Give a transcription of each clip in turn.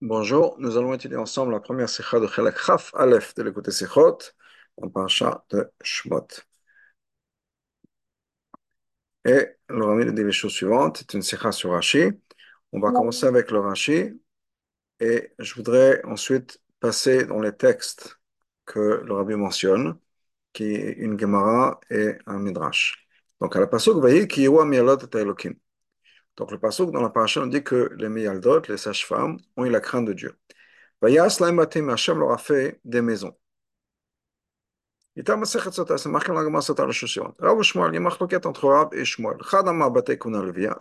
Bonjour, nous allons étudier ensemble la première sikha de Chelak Chaf Aleph de l'écouter Sikhot, en parcha de Shmot. Et le Rami nous dit les choses suivantes, c'est une sikha sur Rashi. On va commencer avec le Rashi et je voudrais ensuite passer dans les textes que le Rabbi mentionne, qui est une Gemara et un Midrash. Donc à la pasuk, voyez, qui est Mialot Elokim. Donc le pasuk dans la paracha nous dit que les meyaldot, les sages-femmes, ont eu la crainte de Dieu. Vayas laimatim, Hashem leur a fait des maisons. C'est marqué dans la Gemara Sota, la chose suivante. Rav Shmuel, il y a marqué entre Rav et Shmuel.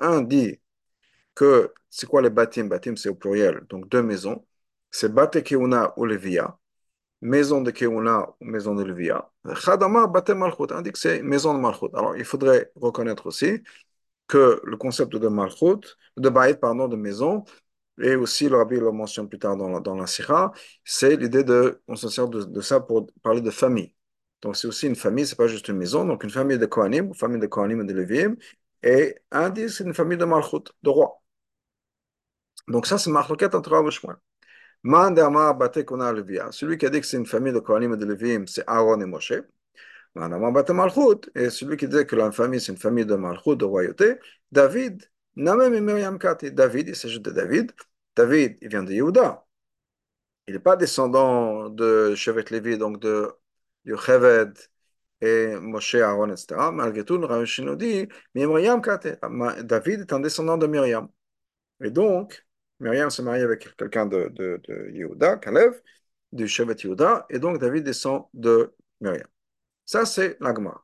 Un dit que c'est quoi les batim? Batim, c'est au pluriel, donc deux maisons. C'est bate keuna ou levia, maison de keuna ou maison de levia. Chadama malchut, un dit que c'est maison de malchut. Alors il faudrait reconnaître aussi que le concept de Malchut, de Baït, pardon, de maison, et aussi le rabbi le mentionne plus tard dans la, dans la Sira, c'est l'idée de, on se sert de, ça pour parler de famille. Donc c'est aussi une famille, c'est pas juste une maison, donc une famille de Kohanim, famille de Kohanim et de Lévim, et un dit c'est une famille de Malchut, de roi. Donc ça c'est Malchuket entre Rav celui qui a dit que c'est une famille de Kohanim et de Lévim, c'est Aaron et Moshe. Malchut, et celui qui dit que la famille c'est une famille de Malchut, de royauté, David, Miriam Kati. David, il s'agit de David. David, il vient de Yehuda. Il n'est pas descendant de Shevet Lévi, donc de Yocheved et Moshe, Aaron, etc. Malgré tout, le Rav nous dit Miriam Kati. David est un descendant de Myriam. Et donc, Myriam s'est mariée avec quelqu'un de, Yehuda, Kalev, du Shevet Yehuda, et donc David descend de Myriam. Ça, c'est l'agma.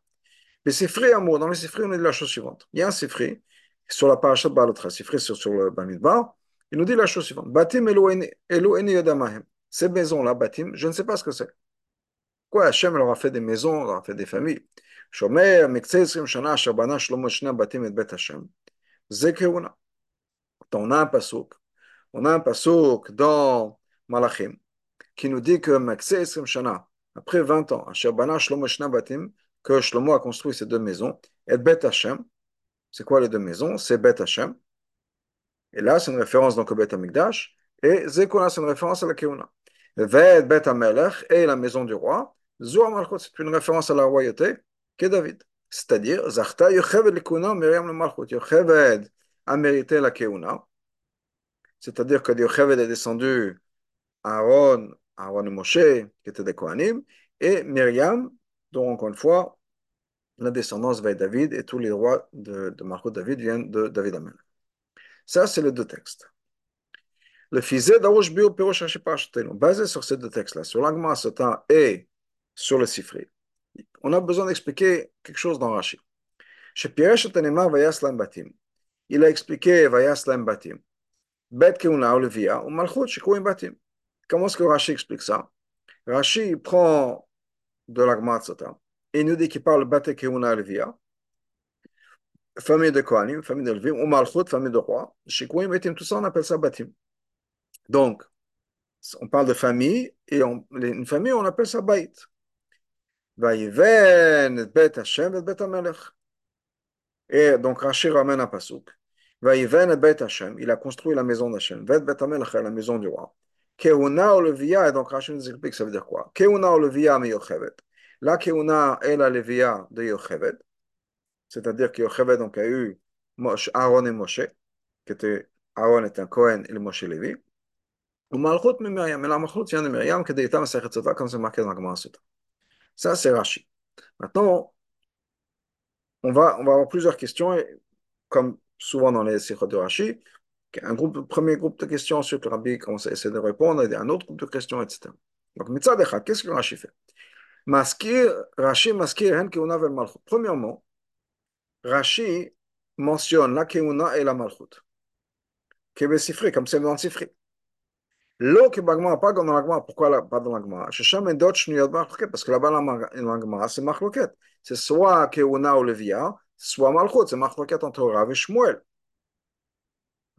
Les Sifri Amour, dans les Sifri, on est de la chose suivante. Il y a un Sifri sur la parachat de Balotra, Sifri sur, sur le Bamidbar, il nous dit la chose suivante. Batim Eloheni Yodamahem. Ces maisons-là, Batim, je ne sais pas ce que c'est. Quoi, Hachem leur a fait des maisons, leur a fait des familles. Shomer, Mektsesrim, Shana, Shabana, Shlomo, Shna, Batim et Bet Hashem. Zekeuna. On a un pasouk. On a un pasouk dans Malachim qui nous dit que Mektsesrim, Shana, après 20 ans, que Shlomo a construit ces deux maisons, et Bet Hashem. C'est quoi les deux maisons? C'est Bet Hashem. Et là, c'est une référence donc au Bet Amikdash. Et Zekuna, c'est une référence à la Keuna. Ved Bet Amelech et la maison du roi. Zoa Malchut, c'est une référence à la royauté qu'est David. C'est-à-dire, Zachta Yocheved Likuna, Miriam le Malchut. Yocheved a mérité la Keuna. C'est-à-dire que Yocheved est descendu à Aaron, Aaron et Moshe, qui étaient des Kohanim, et Myriam, dont encore une fois, la descendance va être David, et tous les rois de, de Malchut David viennent de David Amelech. Ça, c'est les deux textes. Le Fizé d'Arouch Bio Hashipashtenu, basé sur ces deux textes-là, sur l'Agma Sota et sur le Sifri, on a besoin d'expliquer quelque chose dans Rashi. Chez Piresh Tanema Vayaslam Batim, il a expliqué Vayaslam Batim, Bet Keuna Olivia, ou Malchut Shikouim Batim. Comment est-ce que Rashi explique ça? Rashi prend de l'Agma Sota et nous dit qu'il parle Bet Keuna Olivia, famille de Kohanim, famille de Levim, ou Malchut, famille de roi. Shikouim, Batim, tout ça, on appelle ça Batim. Donc, on parle de famille, et on, une famille, on appelle ça Baït. Vaïven, Bet Hashem, et Bet. Et donc, Rashi ramène un pasouk. Vaïven, Bet Hashem, il a construit la maison d'Hashem. Bet Bet Amelech, la maison du roi. Et donc ça veut dire quoi Yochevet. La Keuna est la Levia de Yochevet c'est-à-dire que Yocheved donc a eu Aaron et Moshe, était Aaron est un Cohen et le Moshe. Ça, c'est. Maintenant, on va, avoir plusieurs questions, comme souvent dans les de un premier groupe de questions, ensuite le Rabbi commence à essayer de répondre, et un autre groupe de questions, etc. Donc, Mitzad Echad, qu'est-ce que Rashi fait? Maskir, Rashi Maskir, Hen Keuna Vel Malchut. Premièrement, Rashi mentionne la Keuna et la Malchut. Kebe Sifri, comme c'est dans Sifri. L'eau que Bagma, pas dans l'Agma, pourquoi la, pas dans l'Agma Shesham et d'autres parce que là-bas, l'Agma, c'est Machloket. C'est soit Keuna ou Levia, soit Malchut, c'est Machloket entre Rav et Shmuel.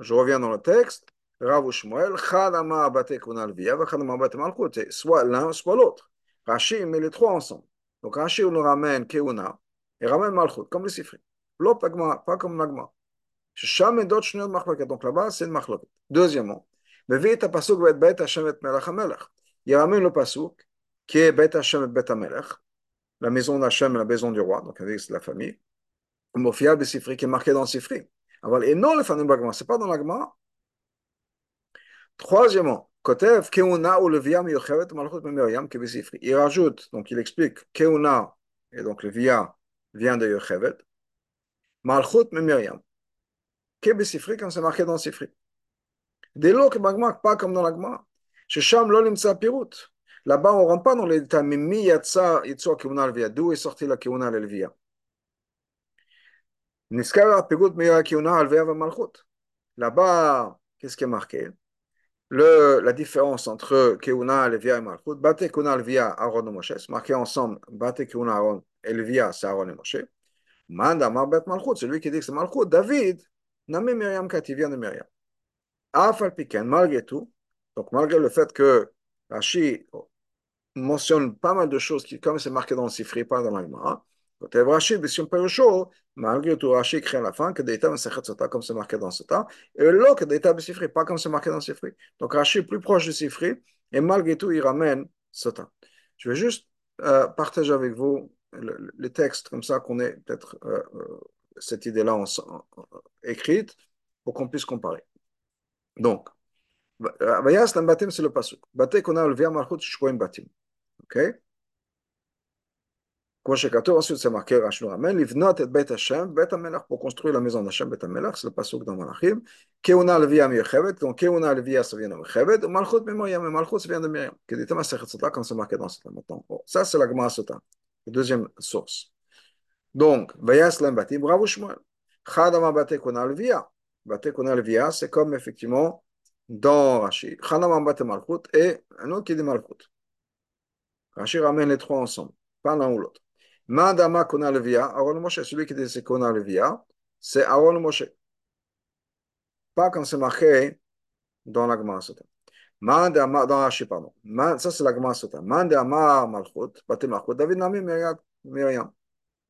Je reviens dans le texte. Rav ou Shmuel, Chadama Bate Keuna Levia, Chadama Bate Malchut. C'est soit l'un, soit l'autre. Rashi met les trois ensemble. Donc Rashi nous ramène Keuna et ramène Malchut, comme le Sifri. Pas comme l'agma. Donc là-bas, c'est une machloket. Deuxièmement, מביא את הפסוק ואת בית השם ואת מלך המלך. Il ramène le pasuk qui est בית השם ואת בית המלך, la maison d'Hachem et la maison du roi, donc avec la famille, מופיע בספרי, qui est marqué dans le ספרי. Aval eno lefanim bagma, c'est pas dans l'agma. Troisièmement, Kotev, Keuna ou Levia miyochevet malchut ben meyam kebisifri. Il rajoute, donc il explique, Keuna, et donc Levia vient de Yochevet, malchut ben meyam. Kebisifri, comme c'est marqué dans Sifri. Dès lors que Bagma, pas comme dans l'agma. Shesham lolim tsa pirut. Là-bas, on ne rentre pas dans les détails, mais mi yatsa, yitzua keuna levia. D'où est sorti la keuna levia? Là-bas, qu'est-ce qui est marqué? Le, la différence entre Keuna, Levia et Malchut, Bate Keuna, Levia, Aaron et Moshe, marqué ensemble, Bate Keuna, Aaron et Levia, c'est Aaron et Moshe. Manda Marbet Malchut, c'est lui qui dit que c'est Malchut. David, Nami Myriam Kati vient de Myriam. Afal Piken, malgré tout, donc malgré le fait que Rashi mentionne pas mal de choses qui, comme c'est marqué dans le Sifri, pas dans l'Agmara, Quotel Rashi, Bession Perusho, malgré tout, Rashi écrit à la fin que Deita Mesechet Sota, comme c'est marqué dans Sota, et le là que Deita Besifri, pas comme c'est marqué dans Sifri. Donc Rashi est plus proche du Sifri, et malgré tout, il ramène Sota. Je vais juste euh, partager avec vous les textes, comme ça qu'on ait peut-être euh, euh, cette idée-là écrite, pour qu'on puisse comparer. Donc, Vayas Batim, c'est le pasuk. Batek on a le Malchut Shkoim Batim. OK? Comme ensuite c'est marqué, Rachnou Amen, Livnot et Bet Hashem, Bet Amelach, pour construire la maison d'Hachem, Bet Amelach, c'est le pasuk dans Malachim, Keuna Alvia Mirchevet, donc Keuna Alvia, ça vient de Mirchevet, Malchut Mimoyam, et Malchut, ça vient de Miriam, qui dit Thomas Sechet quand c'est marqué dans ce temps. Ça, c'est la Gemara Sota, la deuxième source. Donc, Vayas Lembati, bravo Shmuel. Chadama Bate Kuna Alvia. Bate Kuna Alvia, c'est comme effectivement dans Rashi. Chadama Bate Malchut et un autre qui dit Malchut. Rashi ramène les trois ensemble, pas l'un ou l'autre. Mandama Kona Levia, Aaron Moshe, celui qui c'est Kona Levia, c'est Aaron Moshe. Pas comme c'est marqué dans la Gemara Sota. Mandama, dans Rashi, pardon. Ça c'est la Gemara Sota. Mandama Malchut, Bate Malchut, David Nami Myriam.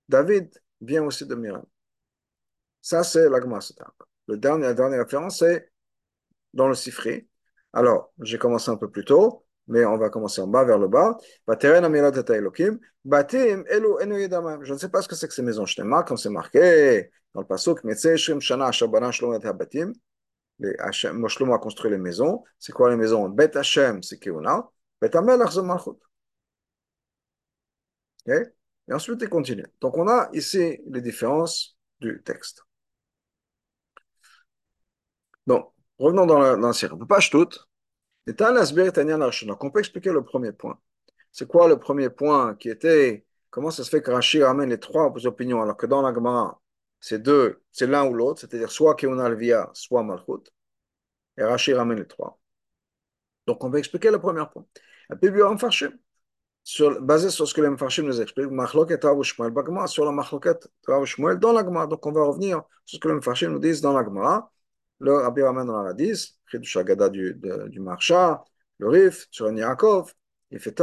David vient aussi de Myriam. Ça c'est la Gemara Sota. Le dernier, la dernière référence c'est dans le Sifri. Alors, j'ai commencé un peu plus tôt mais on va commencer en bas vers le bas. Je ne sais pas ce que c'est que ces maisons Shtema, comme c'est marqué dans le pasuk, Shlomo a construit les maisons. C'est quoi les maisons? Bet Hashem, c'est Keuna. Bet Amelach, c'est Malchut. Et ensuite, il continue. Donc, on a ici les différences du texte. Donc, revenons dans la, dans la série. Donc, on peut expliquer le premier point. C'est quoi le premier point qui était comment ça se fait que Rashi ramène les trois opinions alors que dans la Gemara, c'est deux, c'est l'un ou l'autre, c'est-à-dire soit Keuna Alvia, soit Malchut. Et Rashi ramène les trois. Donc, on va expliquer le premier point. Sur, basé sur ce que les Mfarshim nous expliquent, sur la Machloket Rav Shmuel dans la Gemara. Donc, on va revenir sur ce que les Mfarshim nous disent dans la Gemara. Le Rabbi ramène dans la du, le Rif, sur le Yaakov, il fait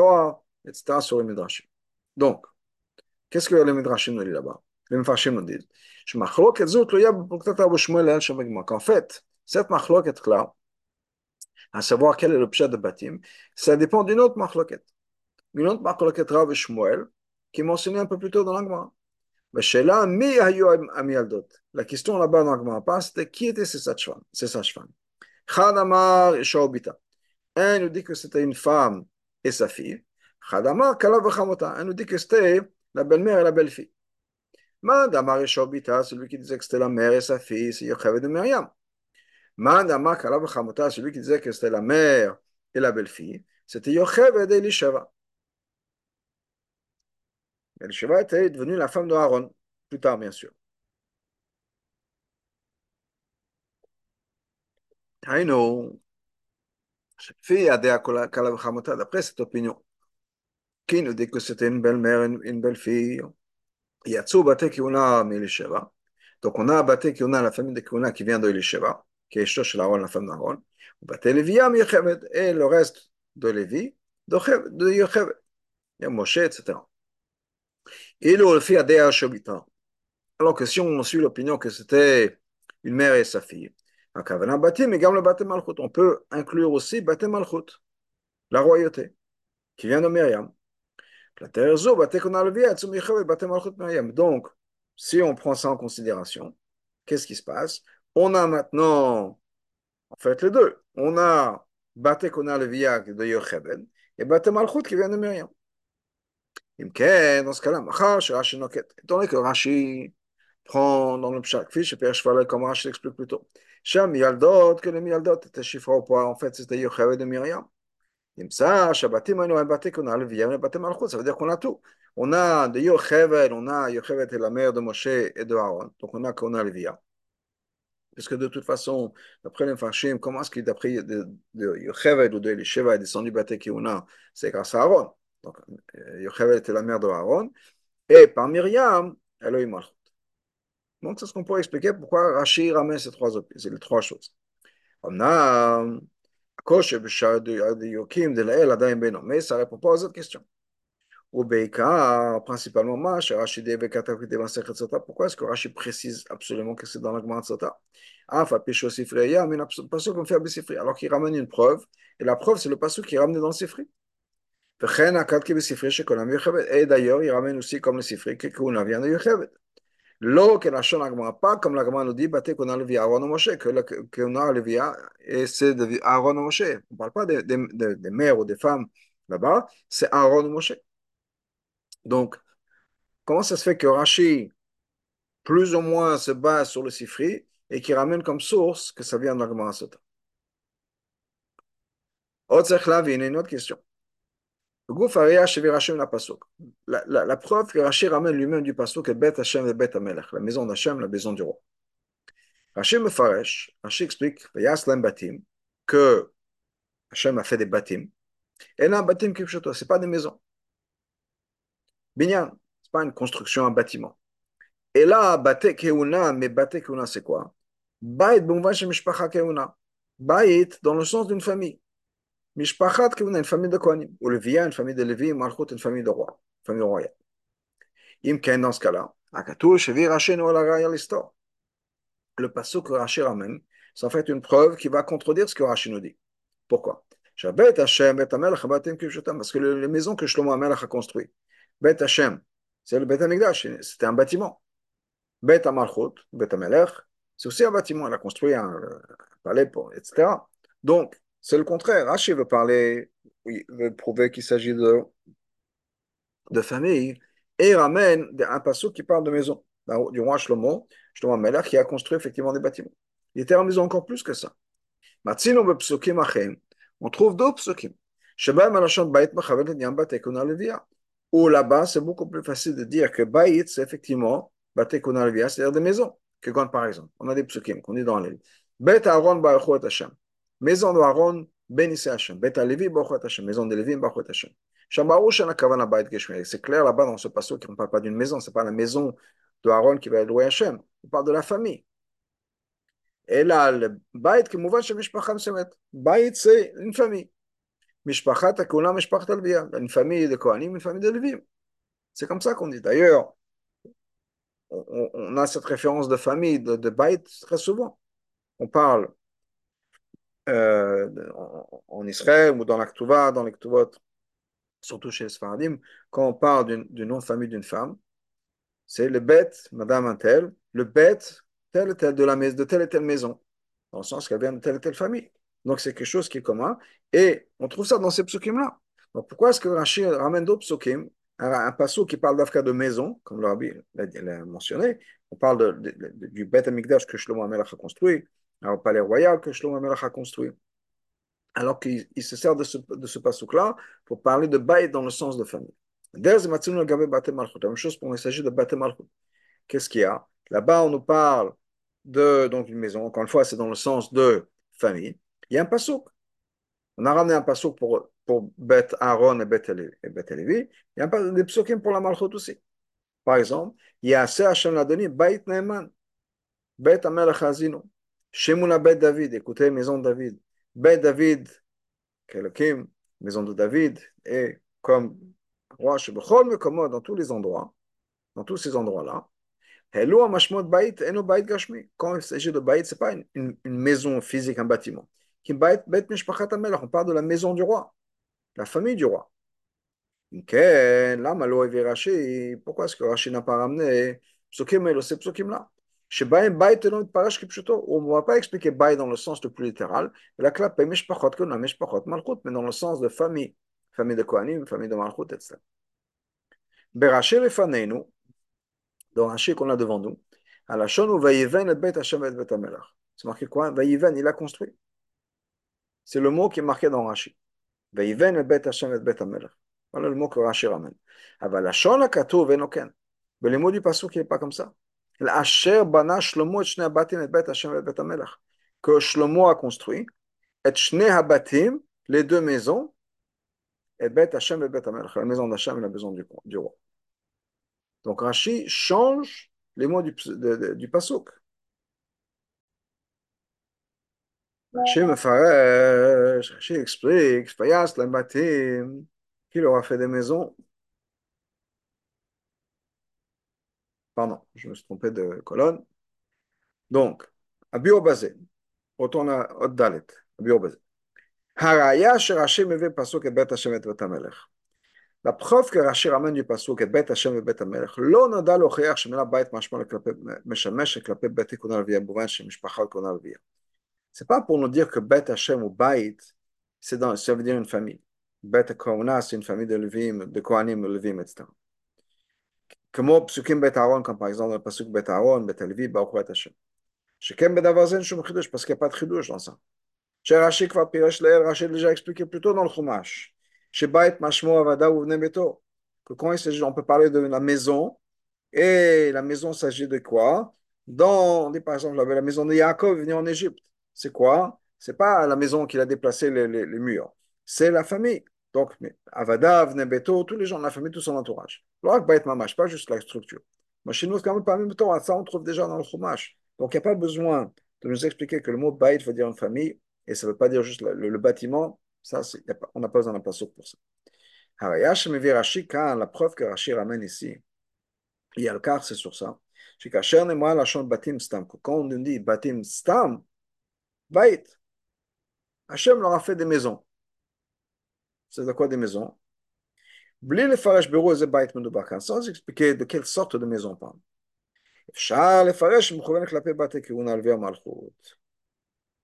etc. sur les Midrashim. Donc, qu'est-ce que les Midrashim nous disent là-bas? Les Mfarshim nous disent qu'en fait, cette machloket-là, à savoir quel est le pshat de Batim, ça dépend d'une autre machloket. Une autre machloket Rav Shmuel, qui est mentionnée un peu plus tôt dans. La question là-bas dans l'Agma, c'était qui étaient ces sages-femmes Khadamar et Shaobita. Un nous dit que c'était une femme et sa fille. Khadamar, Kalav Un nous dit que c'était la belle-mère et la belle-fille. Mandamar et Shaobita, celui qui disait que c'était la mère et sa fille, c'est Yocheved de Myriam. Mandamar, Kalav celui qui disait que c'était la mère et la belle-fille, c'était Yocheved et Elisheva. Bathsheba était devenue la femme de Aaron, plus tard, bien sûr. D'après cette opinion, qui nous dit que c'était une belle-mère, une, belle-fille, donc on a Bate Kiuna, la famille de Kiuna qui vient de qui est Shosh la femme d'Aaron. Bate et le reste de Lévi, de Moshe, etc. Et le refait à Shavita. Alors que si on suit l'opinion que c'était une mère et sa fille, mais on peut inclure aussi Batem Malchut, la royauté, qui vient de Myriam. Donc, si on prend ça en considération, qu'est-ce qui se passe? On a maintenant, en fait, les deux. On a Batekona Levia de Yocheben et Batem qui vient de Myriam. Dans ce cas-là, étant donné que Rashi prend dans le pshat, fiche, et Père Chevalet, comme Rashi l'explique plus tôt. Sham Yaldot, que le Yaldot était chiffré au poids, en fait, c'était Yocheved de Myriam. Ça veut dire qu'on a tout. On a de Yocheved, on a Yocheved et la mère de Moshe et de Aaron. Donc on a qu'on a Levia. Parce que de toute façon, d'après les Farshim, comment est-ce qu'il d'après de, de Yocheved ou de Elisheva est descendu Bate Kiuna C'est grâce à Aaron. Donc Yocheved était la mère de Aaron. Et par Myriam, Elohim Malchut. Donc c'est ce qu'on pourrait expliquer pourquoi Rashi ramène ces trois, ces les trois choses. On a הקושי בשאר הדיוקים דלאל עדיין בינו. mais ça répond pas aux autres questions. ובעיקר, principalement, מה שרש"י די וכתב כדי מסכת סוטה, pourquoi est-ce que Rashi précise absolument que c'est dans la Gemara Sota אף על פי שהוסיף ראייה מן הפסוק מופיע בספרי, alors qu'il ramène une preuve, et la preuve c'est le pasuk qui ramène dans le ספרי. Et d'ailleurs, il ramène aussi comme le Sifri que Kuna vient de Yocheved. L'eau que la Shon pas comme la Gemara nous dit, battez qu'on a levé Aaron Moshe, que la a levé, et c'est Aaron Moshe. On ne parle pas des de, mères ou des femmes là-bas, c'est Aaron Moshe. Donc, comment ça se fait que Rashi, plus ou moins, se base sur le Sifri et qui ramène comme source que ça vient de la Gemara Sota? Une autre question. La, la, la preuve que Rashi ramène lui-même du pasuk est Bet Hashem et Bet Amelech, la maison d'Hashem, la maison du roi. Rashi me faresh, Rashi explique, batim, que Hashem a fait des batim. Et là, batim kipshoto, ce n'est pas des maisons. Binyan, ce n'est pas une construction, un bâtiment. Et là, bate keuna, mais bate keuna, c'est quoi? Bait, bon, mishpacha keuna. Bait, dans le sens d'une famille. Mishpachat Kevuna, une famille de Kohanim. Ou Levia, une famille de Lévi, Malchut, une famille de roi, une famille royale. Imken, dans ce cas-là, Akatou, Shevi, Raché, Noala, l'histoire. Le passage que Raché ramène, c'est en fait une preuve qui va contredire ce que Raché nous dit. Pourquoi Hashem, parce que les maisons que Shlomo Amelech a construites, Bet Hashem, c'est le Bet Amigdash, c'était un bâtiment. Bet Amalchut, Bet Amelech, c'est aussi un bâtiment, il a construit un palais, etc. Donc, c'est le contraire. Rashi veut parler, veut prouver qu'il s'agit de, de famille et ramène un passage qui parle de maison. Du roi Shlomo, Shlomo Melech, qui a construit effectivement des bâtiments. Il était en maison encore plus que ça. On trouve d'autres psukim. Ou là-bas, c'est beaucoup plus facile de dire que Baït, c'est effectivement c'est-à-dire des maisons. Que quand, par exemple, on a des psukim qu'on dit dans les. Bet Aaron Baruch Hashem. Maison de Aaron, bénissez Hachem. Bet Alevi, Bochet Hachem. Maison de Hachem. C'est clair là-bas dans ce passage qu'on ne parle pas d'une maison, ce n'est pas la maison de Aaron qui va louer Hachem. On parle de la famille. Et là, le Bait. Bait, c'est une famille. Une famille de Kohanim, une famille de Lévi. C'est comme ça qu'on dit. D'ailleurs, on, a cette référence de famille, de, de Bait, très souvent. On parle euh, en, Israël ou dans l'Aktuva, dans l'Aktuvot, surtout chez les Sfaradim, quand on parle du nom de famille d'une femme, c'est le bête, madame un tel, le bête, tel et tel de, la maison, de telle et telle maison, dans le sens qu'elle vient de telle et telle famille. Donc c'est quelque chose qui est commun, et on trouve ça dans ces psukim-là. Donc pourquoi est-ce que Rachid ramène d'autres psukim? Un, passage qui parle d'Afka de maison, comme le l'a mentionné, on parle de, du bête Amigdash que Shlomo Amelach a construit, un palais royal que Shlomo Melech a construit. Alors qu'il se sert de ce, de ce là pour parler de bail dans le sens de famille. La même chose pour il s'agit de Bate. Qu'est-ce qu'il y a? Là-bas, on nous parle de donc une maison. Encore une fois, c'est dans le sens de famille. Il y a un pasouk. On a ramené un pasouk pour, pour Beth Aaron et Beth Levi. Il y a un, des psukim pour la Malchut aussi. Par exemple, il y a Hashem Ladoni, Beit Neeman, Beit Amelech Hazino. Shemuna Bet David, écoutez, maison de David. Bet David, Kelokim, maison de David, et comme roi Shebechol Mekomod, dans tous les endroits, dans tous ces endroits-là, Hello, mashmot bait, eno bait gashmi. Quand il s'agit de bait, c'est pas une, une, une, maison physique, un bâtiment. Qui bait, bait mishpachat On parle de la maison du roi, la famille du roi. Là, pourquoi est-ce que Rashi n'a pas ramené psukim et ces psukim-là chez on ne va pas expliquer Baï dans le sens le plus littéral, mais dans le sens de famille, famille de Kohanim, famille de malchut, etc. Dans qu'on a devant nous. C'est marqué quoi il a construit. C'est le mot qui est marqué dans Raché. Voilà le mot que Raché ramène. Mais le mot du passage qui n'est pas comme ça que Shlomo a construit, et les deux maisons, et Bet Hashem et Bet Amelach, la maison d'Hachem et la maison du, roi. Donc Rashi change les mots du, de, de, Pasuk. Rashi me Rashi explique, qui leur a fait des maisons Pardon, je me suis trompé de colonne. Donc, à Biobazé, retourne à Oddalet, à Biobazé. Haraya Rashi meve pasuk et bet Hashem et bet Amelech. La preuve que Rashi ramène du pasuk et bet Hashem et bet Amelech, לא נודע להוכיח שמילה בית משמע משמש כלפי בית תיקון הלוויה, במובן שמשפחה תיקון הלוויה. C'est pas pour nous dire que bet Hashem ou bait, c'est dans, ça veut dire une famille. Bet Kohauna, c'est une famille de Levim, de Kohanim, Levim, etc. כמו פסוקים בית אהרון, comme par exemple le pasuk בית אהרון, בית הלוי, ברוך הוא את השם. שכן בדבר זה אין שום חידוש, parce qu'il n'y a pas de חידוש dans ça. שרש"י כבר פירש לעיל, רש"י déjà expliqué plus tôt dans le חומש, שבית משמעו עבדה ובני ביתו. Que quand il s'agit, on peut parler de la maison, et la maison s'agit de quoi Dans, on dit par exemple, la maison de Yaakov venu en Égypte. C'est quoi C'est pas la maison qu'il a déplacé les, les, les murs c'est la famille. Donc, Avadav, Nebeto, tous les gens de la famille, tout son entourage. Alors, Baït Mamash, pas juste la structure. Nous, quand même temps, ça on trouve déjà dans le chumash. Donc, il n'y a pas besoin de nous expliquer que le mot Baït veut dire une famille, et ça ne veut pas dire juste le, bâtiment. Ça, on n'a pas besoin d'un passouk pour ça. Harayash Rashi, quand la preuve que Rashi ramène ici, il y a le car, c'est sur ça. Quand on dit Batim Stam, Baït, Hachem leur a fait des maisons. C'est de quoi des maisons sans expliquer de quelle sorte de maison on parle?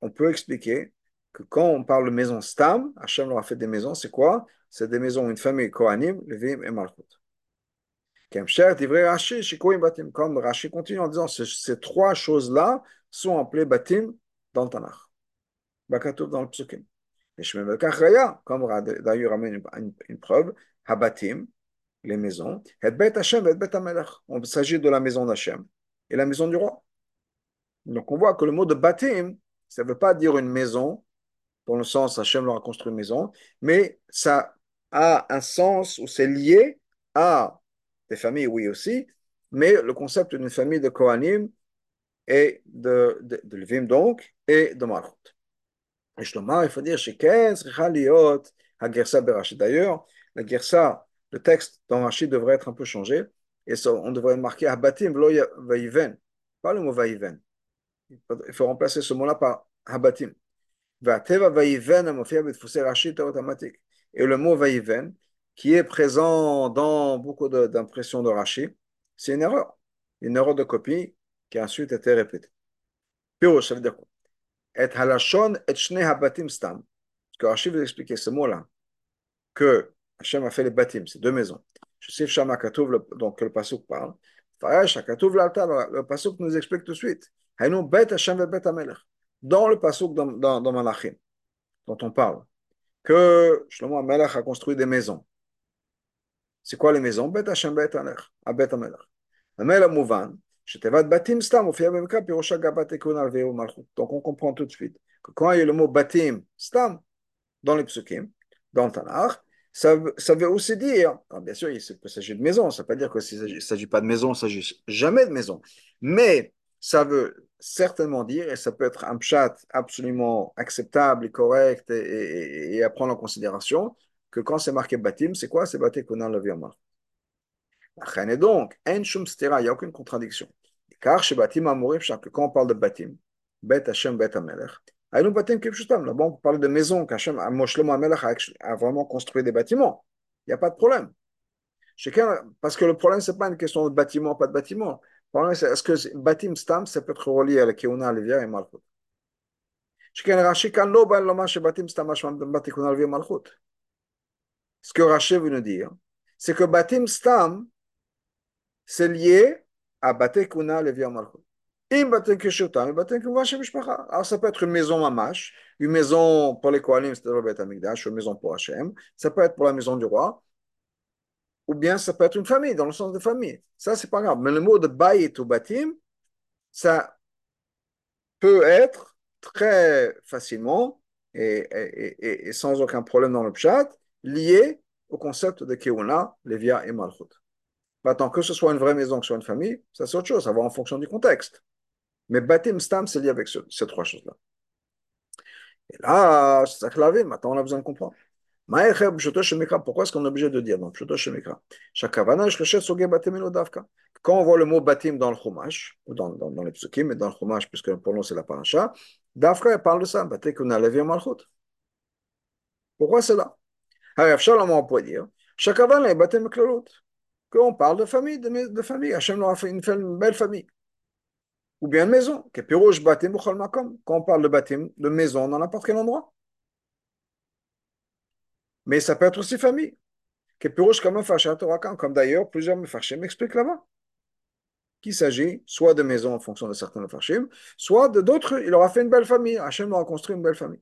On peut expliquer que quand on parle de maison stam, Hachem leur a fait des maisons, c'est quoi? C'est des maisons, une famille Kohanim, Levim et Malchut. Comme Rashi continue en disant ces trois choses-là sont appelées batim dans le Tanakh. Bakatouf dans le Psukim. Comme d'ailleurs ramène une, une preuve, Habatim, les maisons, et Bet Hashem, et Bet. On s'agit de la maison d'Hachem et la maison du roi. Donc on voit que le mot de Batim, ça ne veut pas dire une maison, dans le sens Hachem leur a construit une maison, mais ça a un sens où c'est lié à des familles, oui aussi, mais le concept d'une famille de Kohanim et de, de, de Levim donc, et de Malchut. יש לומר, il faut dire שכן צריכה להיות הגרסה ברש"י. D'ailleurs, la gersa, le texte dans Rashi devrait être un peu changé, et ça, on devrait marquer Habatim v'lo vaïven, pas le mot vaïven. Il faut remplacer ce mot-là par Habatim. והטבע vaïven המופיע בדפוסי רש"י יותר automatique. Et le mot vaïven, qui est présent dans beaucoup d'impressions de, de Rashi, c'est une erreur. Une erreur de copie qui a ensuite été répétée. Pirouche, ça veut dire quoi Et halashon et shne habatim stam. Parce que Rashi veut expliquer ce mot-là, que Hachem a fait les batim, c'est deux maisons. Sais Shama Katouv, donc le Pasuk parle. Farash, Katouv l'altar, le Pasuk nous explique tout de suite. Hainu bet Hachem ve bet Amelech. Dans le Pasuk dans, dans, dans Malachim, dont on parle, que Shlomo Amelech a construit des maisons. C'est quoi les maisons Bet Hachem bet Amelech. Amelech. Amelech Mouvan, donc on comprend tout de suite que quand il y a le mot batim stam dans les psukim, dans le Tanakh, ça, veut aussi dire, bien sûr il s'agit de maison, ça ne veut pas dire qu'il ne s'agit pas de maison, il ne s'agit jamais de maison, mais ça veut certainement dire, et ça peut être un pshat absolument acceptable et correct et, à prendre en considération, que quand c'est marqué batim, c'est quoi? C'est batim qu'on a le. Et donc, il n'y a aucune contradiction. Car chez Batim Amorim, quand on parle de Batim, Bet Hashem, Bet Amelech, Aïnou Batim Kipshutam, là-bas on parle de maison, qu'Hashem, Moshlomo Amelech a vraiment construit des bâtiments. Il n'y a pas de problème. Chacun, parce que le problème, ce n'est pas une question de bâtiment, pas de bâtiment. Le problème, c'est est-ce que Batim Stam, ça peut être relié à la Keuna, Levia et Malchut? Chacun Rashi, quand lo ben loma chez Batim Stam, Batikuna, Levia, Malchut? Ce que Rashi veut nous dire, c'est lié à Batikuna, Levia, Malchut. Alors, ça peut être une maison mamash, une maison pour les Kohanim, c'est le Beth Amikdash, une maison pour Hachem. Ça peut être pour la maison du roi. Ou bien ça peut être une famille, dans le sens de famille. Ça, c'est pas grave. Mais le mot de bayit ou batim, ça peut être très facilement et, sans aucun problème dans le chat lié au concept de Keuna, Levia et Malchut. Maintenant, que ce soit une vraie maison, que ce soit une famille, ça c'est autre chose, ça va en fonction du contexte. Mais Batim Stam, c'est lié avec ce, ces trois choses-là. Et là, c'est ça que la vie, maintenant on a besoin de comprendre. Pourquoi est-ce qu'on est obligé de dire donc Quand on voit le mot batim dans le chumash, ou dans, dans, dans les psukim, mais dans le chumash, puisque pour nous c'est la paracha, Dafka parle de ça, malchut. Pourquoi c'est là? Alors, on peut dire, Shakavana est batim Qu'on parle de famille, de, de famille. Hachem leur a fait une, belle famille ou bien une maison. Quand on parle de de maison dans n'importe quel endroit. Mais ça peut être aussi famille. Comme d'ailleurs, plusieurs mefarshim m'expliquent là-bas. Qu'il s'agit soit de maisons en fonction de certains mefarshim, soit de d'autres, il aura fait une belle famille. Hachem aura construit une belle famille.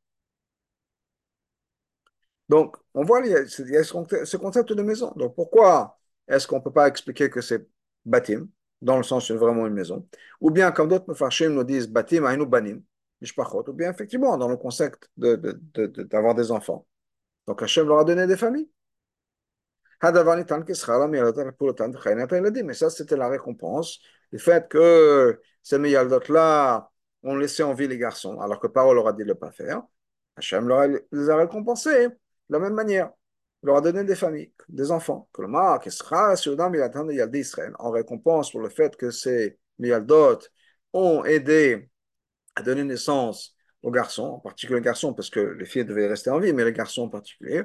Donc, on voit, il y a, ce concept de maison. Donc, pourquoi est-ce qu'on ne peut pas expliquer que c'est batim, dans le sens c'est vraiment une maison, ou bien comme d'autres mefarshim nous disent batim ainu banim, ou bien effectivement dans le concept d'avoir de, de, de, des enfants. Donc Hachem leur a donné des familles. Mais ça, c'était la récompense du fait que ces miyaldot-là ont laissé en vie les garçons, alors que Parole leur a dit de ne pas faire. Hachem les a récompensés de la même manière leur a donné des familles, des enfants. En récompense pour le fait que ces Miyaldot ont aidé à donner naissance aux garçons, en particulier les garçons, parce que les filles devaient rester en vie, mais les garçons en particulier.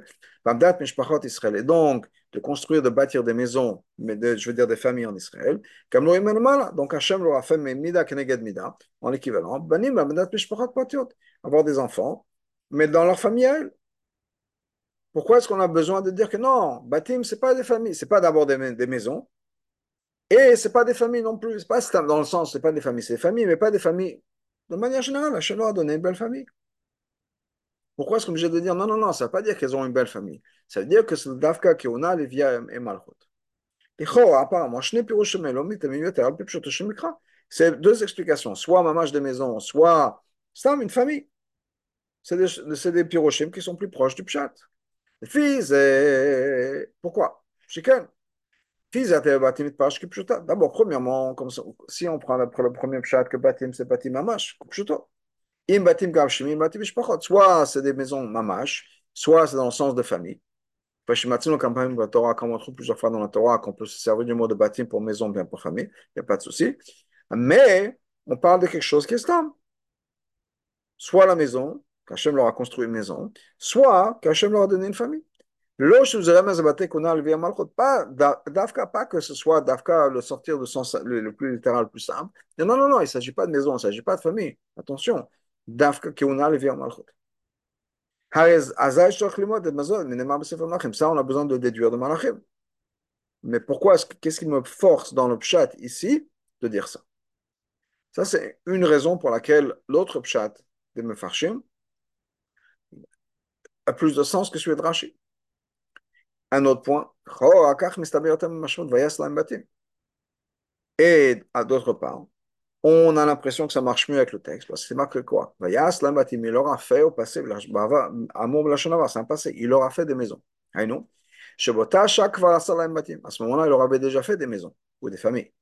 Israël. Et donc, de construire, de bâtir des maisons, mais de, je veux dire des familles en Israël. Donc Hachem leur a fait Mida Keneged Mida, en équivalent, avoir des enfants, mais dans leur famille. Pourquoi est-ce qu'on a besoin de dire que non, Batim, ce n'est pas des familles, ce n'est pas d'abord des, maisons, et ce n'est pas des familles non plus, pas dans le sens, ce n'est pas des familles, c'est des familles, mais pas des familles. De manière générale, Hachem a donné une belle famille. Pourquoi est-ce qu'on est obligé de dire non, non, non, ça ne veut pas dire qu'elles ont une belle famille. Ça veut dire que c'est le Dafka qui on a, les via et apparemment, c'est deux explications, soit mamage de maison, soit c'est une famille. C'est des, des pirochim qui sont plus proches du pshat. Fils, pourquoi Chicken. Fils, D'abord, premièrement, comme si on prend le, le premier pshat que batim, c'est batim mamash. Im batim. Soit c'est des maisons mamash, soit c'est dans le sens de famille. Comme on trouve plusieurs fois dans la Torah qu'on peut se servir du mot de batim pour maison, bien pour famille, il n'y a pas de souci. Mais on parle de quelque chose qui est stable. Soit la maison, qu'Hachem leur a construit une maison, soit qu'Hachem leur a donné une famille. Pas, d'Afka, pas que ce soit d'Afka le sortir de sens le, plus littéral, le plus simple. Non, non, non, il ne s'agit pas de maison, il ne s'agit pas de famille. Attention. Ça, on a besoin de déduire de Malachim. Mais pourquoi, qu'est-ce qui me force dans le pshat ici de dire ça? Ça, c'est une raison pour laquelle l'autre pshat de Mefarshim a plus de sens que celui de Rashi. Un autre point, et à d'autre part, on a l'impression que ça marche mieux avec le texte, parce que c'est marqué quoi? Il aura fait au passé, c'est un passé, il aura fait des maisons. Ah À ce moment-là, il aura déjà fait des maisons ou des familles.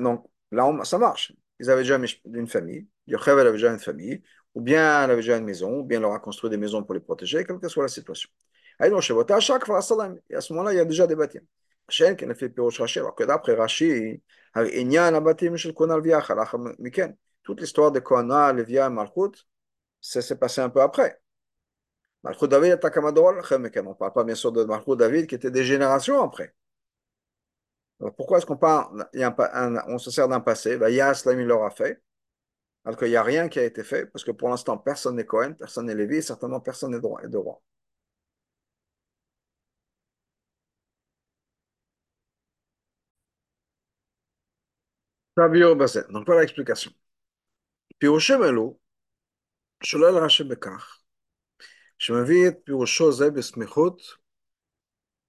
Donc là, ça marche. Ils avaient déjà une famille, Yochev avait déjà une famille, ou bien elle avait déjà une maison, ou bien elle aura construit des maisons pour les protéger, quelle que soit la situation. Et à ce moment-là, il y a déjà des bâtiments. Alors que d'après Rashi, toute l'histoire de Kohana, Levia et Malchut, ça s'est passé un peu après. Malchut David est On ne parle pas bien sûr de Malchut David qui était des générations après. Alors pourquoi est-ce qu'on parle, on se sert d'un passé? Bah, Yaslam il l'aura fait, alors qu'il n'y a rien qui a été fait, parce que pour l'instant personne n'est Cohen, personne n'est Lévi, et certainement personne n'est de roi. Donc voilà l'explication. פירושם אלו, שולל רש"י בכך, שמביא את פירושו זה בסמיכות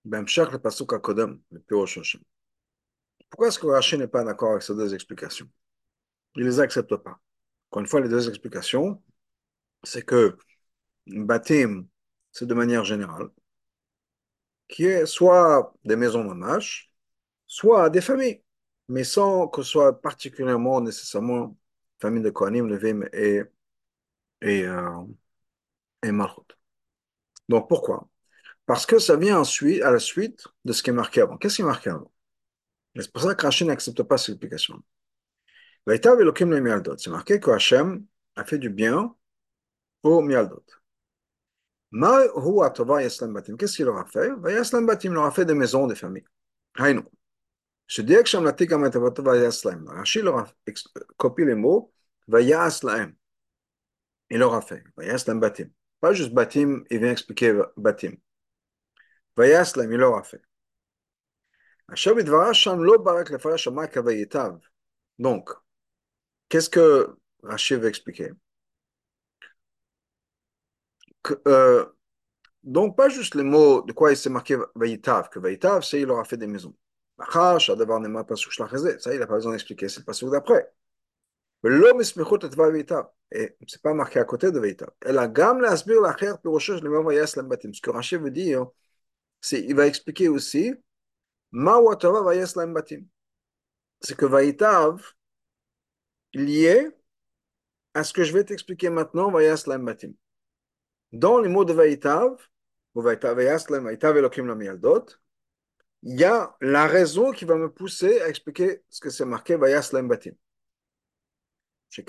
בהמשך לפסוק הקודם, לפירוש השם. Pourquoi est-ce que Rashi n'est pas d'accord avec ces deux explications Il ne les accepte pas. Encore une fois, les deux explications, c'est que Batim, c'est de manière générale, qui est soit des maisons mamash, soit des familles mais sans que ce soit particulièrement nécessairement famille de Kohanim, Levim et, et, euh, et. Donc pourquoi? Parce que ça vient ensuite, à la suite de ce qui est marqué avant. Qu'est-ce qui est marqué avant? C'est pour ça que Rachid n'accepte pas cette explication. C'est marqué que Hachem a fait du bien au Mialdot. Qu'est-ce qu'il leur a fait Il leur a fait des maisons, des familles. שדייק שם לתיק המטבתו ויעש להם. רש"י לא copie les mots, ויעש להם. Il leur a fait. ויעש להם בתים. Pas juste בתים, il vient expliquer בתים. ויעש להם, il leur a fait. עכשיו בדברה שם לא בא רק לפרש מה כווייתיו. Donc, qu'est-ce que Rachid veut expliquer que, euh, Donc, pas juste les mots de quoi il s'est marqué Vaïtav, que Vaïtav, c'est il leur a fait des maisons. Ça, il n'a pas besoin d'expliquer, c'est le passage d'après. Et ce n'est pas marqué à côté de Veita. Elle a gamme l'asbir la chair pour recherche le même voyage. Ce que Rachid veut dire, c'est il va expliquer aussi ma watava vayas l'embatim. C'est que Vaïtav lié à ce que je vais t'expliquer maintenant, vayas l'embatim. Dans les mots de Vaïtav, ou Vaïtav vayas l'embatim, Elohim la mialdot, il y a la raison qui va me pousser à expliquer ce que c'est marqué Vayas Lem Batim. Si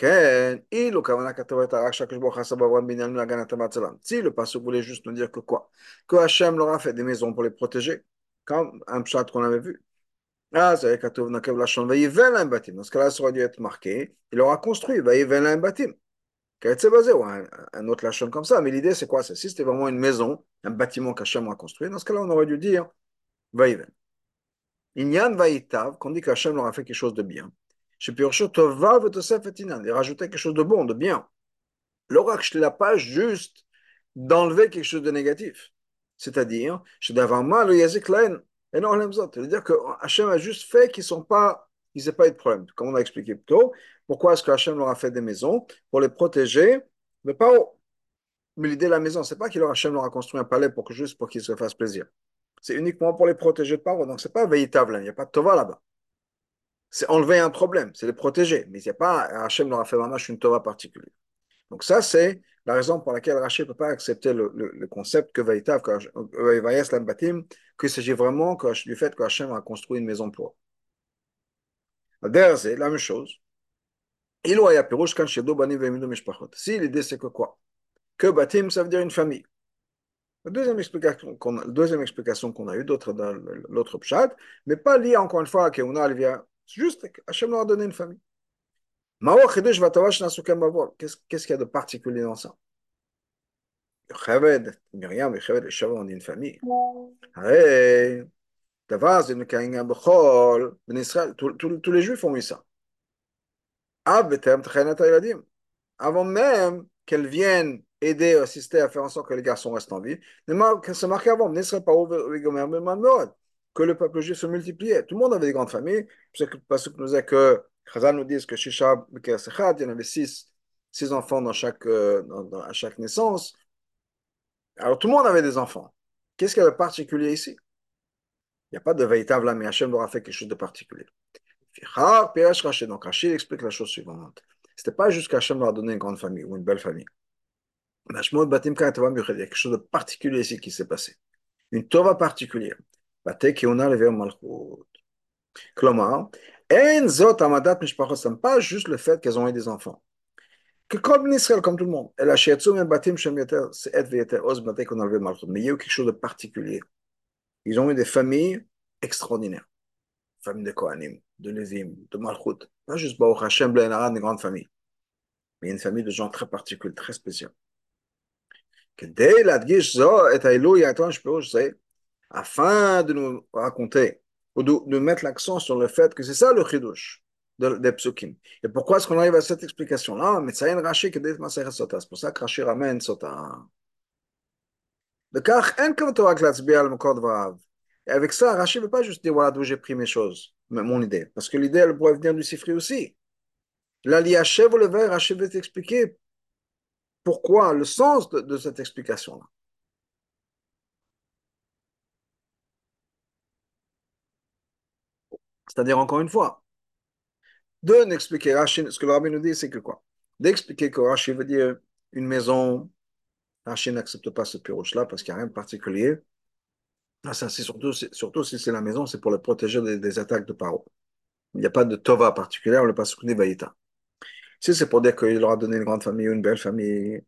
le passage voulait juste nous dire que quoi? Que Hachem leur a fait des maisons pour les protéger, comme un chat qu'on avait vu. Ah, c'est Dans ce cas-là, ça aurait dû être marqué. Il aura construit Vayivel Batim. C'est un, un autre lachon comme ça. Mais l'idée, c'est quoi Si c'était vraiment une maison, un bâtiment qu'Hachem a construit, dans ce cas-là, on aurait dû dire Vaïven. Inyan Vaïtav, qu'on dit qu'Hachem leur a fait quelque chose de bien. Chez Pircho, Tova Vetosef et Inan, il rajoutait quelque chose de bon, de bien. L'oracle, je ne l'ai pas juste d'enlever quelque chose de négatif. C'est-à-dire, chez Davama, le Yazik Lain, et non, C'est-à-dire que Hachem a juste fait qu'ils sont pas, ils n'aient pas eu de problème. Comme on a expliqué plus tôt, pourquoi est-ce que Hachem leur a fait des maisons Pour les protéger, mais pas Mais l'idée de la maison, c'est pas qu'il leur leur a construit un palais juste pour qu'ils se fassent plaisir c'est uniquement pour les protéger de Paro. Donc, ce n'est pas véritable, il n'y a pas de Tova là-bas. C'est enlever un problème, c'est les protéger. Mais il n'y a pas, Hachem leur a fait vraiment une Tova particulière. Donc, ça, c'est la raison pour laquelle Rachid ne peut pas accepter le, le, concept que Vaïtav, qu'il s'agit vraiment du fait que Hachem a construit une maison pour eux. C'est la même chose. Si l'idée c'est que quoi? Que Batim, ça veut dire une famille. La deuxième explication qu'on a, deuxième eue, d'autres dans l'autre pshat, mais pas liée encore une fois à Keuna. C'est juste qu'Hachem leur a donné une famille. Qu'est-ce qu'il y a de particulier dans ça? Chaved, Myriam et Chaved, les on dit une famille. Tous les juifs ont eu ça. Avant même qu'elles viennent aider, assister à faire en sorte que les garçons restent en vie. C'est marqué avant, que le peuple juif se multipliait. Tout le monde avait des grandes familles, parce que nous a que Chazal nous dit que Shisha il y en avait six, six enfants euh, à chaque naissance. Alors tout le monde avait des enfants. Qu'est-ce qu'il y a de particulier ici? Il n'y a pas de véritable mais Hachem leur a fait quelque chose de particulier. Donc Rachid explique la chose suivante. Ce n'était pas juste qu'Hachem leur a donné une grande famille ou une belle famille. Il y a quelque chose de particulier ici qui s'est passé. Une tova particulière. Klomar, Enzot Amadat Mishpachot pas juste le fait qu'elles ont eu des enfants. Que comme Israël, comme tout le monde, elle a Batim Shem Yeter, c'est Et Veyeter Oz qu'on enlevait Malchut. Mais il y a eu quelque chose de particulier. Ils ont eu des familles extraordinaires. Famille de Kohanim, de Levim, de Malchut. Pas juste Baruch Hashem, Blenara, des grandes familles. Mais une famille de gens très particuliers, très spéciaux. Que dès la Zo et Aïlo Yaton Shpeosh, c'est afin de nous raconter ou de, de mettre l'accent sur le fait que c'est ça le chidouche de, des psukim. Et pourquoi est-ce qu'on arrive à cette explication-là Mais ça y est, Rashi qui dit Sota. C'est pour ça que Rashi ramène Sota. וכך אין כוונתו רק להצביע על מקור דבריו. Et avec ça, Rashi ne veut pas juste dire voilà d'où j'ai pris mes choses, mon idée. Parce que l'idée, elle pourrait venir du Sifri aussi. Là, l'Iachev ou le verre, Rashi veut t'expliquer pourquoi, le sens de, de cette explication-là. C'est-à-dire, encore une fois, de n'expliquer Rashi, ce que le rabbi nous dit, c'est que quoi? D'expliquer que Rashi veut dire une maison, Rashi n'accepte pas ce pirouche-là parce qu'il n'y a rien de particulier. Ah, ça, c'est surtout, surtout si c'est la maison, c'est pour le protéger des, des, attaques de paro. Il n'y a pas de tova particulière, on ne pas soutenir Vaïta. Si c'est pour dire qu'il leur a donné une grande famille ou une belle famille,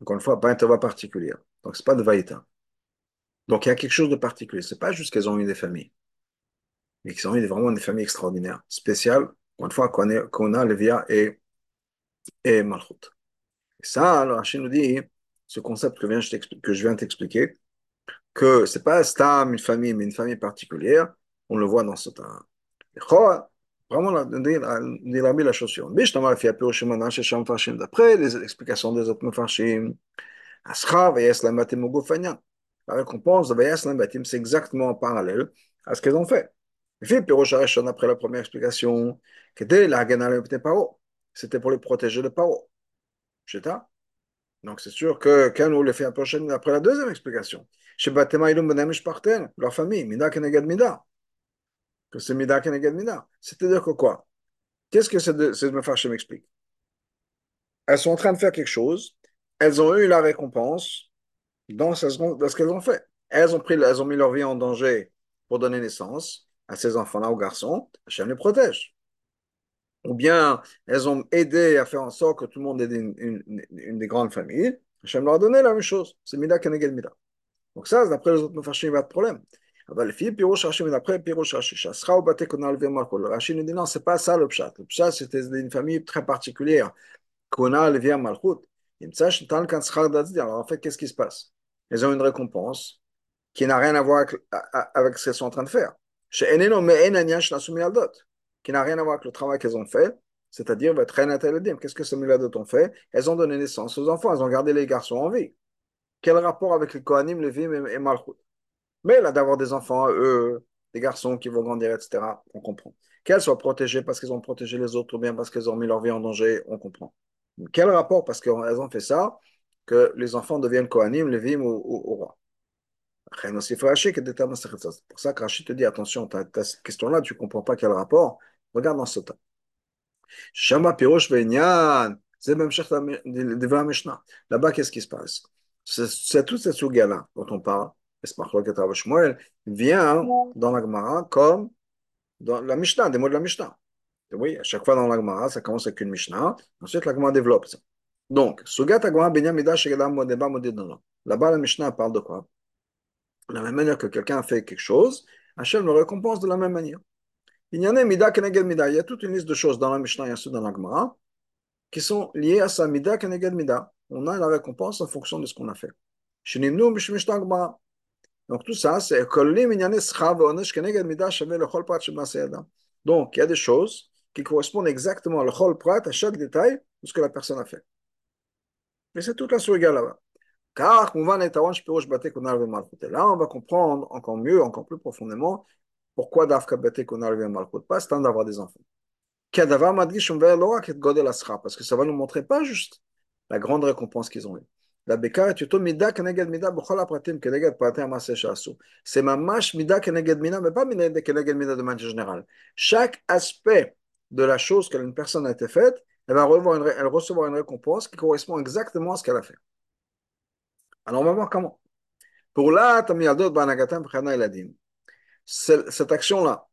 encore une fois, pas un tova particulier. Donc, ce n'est pas de Vaïta. Donc, il y a quelque chose de particulier. Ce n'est pas juste qu'elles ont eu des familles mais qui sont vraiment des familles extraordinaires, spéciales, une fois qu'on a Lévia et, et Malchut. Et ça, alors Hachim nous dit, ce concept que, je viens t'expliquer, que c'est pas Stam, une famille, mais une famille particulière, on le voit dans ce temps. Vraiment, il a mis la suivante. D'après les explications des autres Mefarshim, Ascha, Vayeslam Batim. La récompense de Vayeslam Batim, c'est exactement parallèle à ce qu'ils ont fait. Après la première explication, c'était pour les protéger de Paro. Donc c'est sûr que quand on le fait un après la deuxième explication, leur famille, Mida Keneged Mida. Que c'est Mida Keneged Mida. C'est-à-dire que quoi? Qu'est-ce que ces Mefarshim m'explique Elles sont en train de faire quelque chose, elles ont eu la récompense dans ce qu'elles ont fait. Elles ont, pris, elles ont mis leur vie en danger pour donner naissance à ces enfants-là, aux garçons, Hachem les protège. Ou bien elles ont aidé à faire en sorte que tout le monde ait une, une, une, des grandes familles, Hachem leur a donné la même chose. C'est Mida Kenegel Mida. Donc ça, d'après les autres Mefarshim, il n'y a pas de problème. אבל לפי פירוש רש"י d'après פירוש רש"י, שהשכר הוא בתי קונה לוי מלכות, רש"י nous dit non, c'est pas ça le pshat. Le pshat, c'était une famille très particulière. קונה לוי מלכות. נמצא שניתן כאן שכר דתי. Alors en fait, qu'est-ce qui se passe Ils ont une récompense qui n'a rien à voir avec, avec ce qu'ils sont en train de faire qui n'a rien à voir avec le travail qu'elles ont fait, c'est-à-dire qu'est-ce que ces miladot ont fait? Elles ont donné naissance aux enfants, elles ont gardé les garçons en vie. Quel rapport avec les Kohanim, les Vim et Malchut? Mais là, d'avoir des enfants, eux, des garçons qui vont grandir, etc., on comprend. Qu'elles soient protégées parce qu'elles ont protégé les autres ou bien parce qu'elles ont mis leur vie en danger, on comprend. Quel rapport? Parce qu'elles ont fait ça, que les enfants deviennent Kohanim, les ou, ou, rois. C'est pour ça que Rachid te dit attention, tu as, cette question-là, tu ne comprends pas quel rapport. Regarde dans temps. Shama Pirosh Venyan, c'est même devant Mishnah. Là-bas, qu'est-ce qui se passe? C'est toute cette souga-là dont on parle, vient dans la Gemara comme dans la Mishnah, des mots de la Mishnah. Oui, à chaque fois dans la Gemara, ça commence avec une Mishnah, ensuite la Gemara développe ça. Donc, Sugat Gemara Benyam Midash Là-bas, la Mishnah parle de quoi? De la même manière que quelqu'un a fait quelque chose, Hachem le récompense de la même manière. Il y en a mida keneged mida. Il y a toute une liste de choses dans la Mishnah et dans la Gemara qui sont liées à ça, mida keneged mida. On a la récompense en fonction de ce qu'on a fait. Donc tout ça, c'est donc il y a des choses qui correspondent exactement à à chaque détail de ce que la personne a fait. Mais c'est toute la surga là-bas. Car, là, on va comprendre encore mieux, encore plus profondément, pourquoi Dafka Bate Konal Malchut, pas c'est d'avoir des enfants. parce que ça va nous montrer pas juste la grande récompense qu'ils ont eue. La beka est plutôt mida keneged mida b'chol apratim keneged pratim amaseh shasu. C'est mamash mida keneged mida, mais pas mida keneged mida de manière générale. Chaque aspect de la chose qu'une personne a été faite, elle va une, recevoir une récompense qui correspond exactement à ce qu'elle a fait. Alors on va voir comment. Pour là, tamiyadot banagatam b'chana eladim. Cette action-là,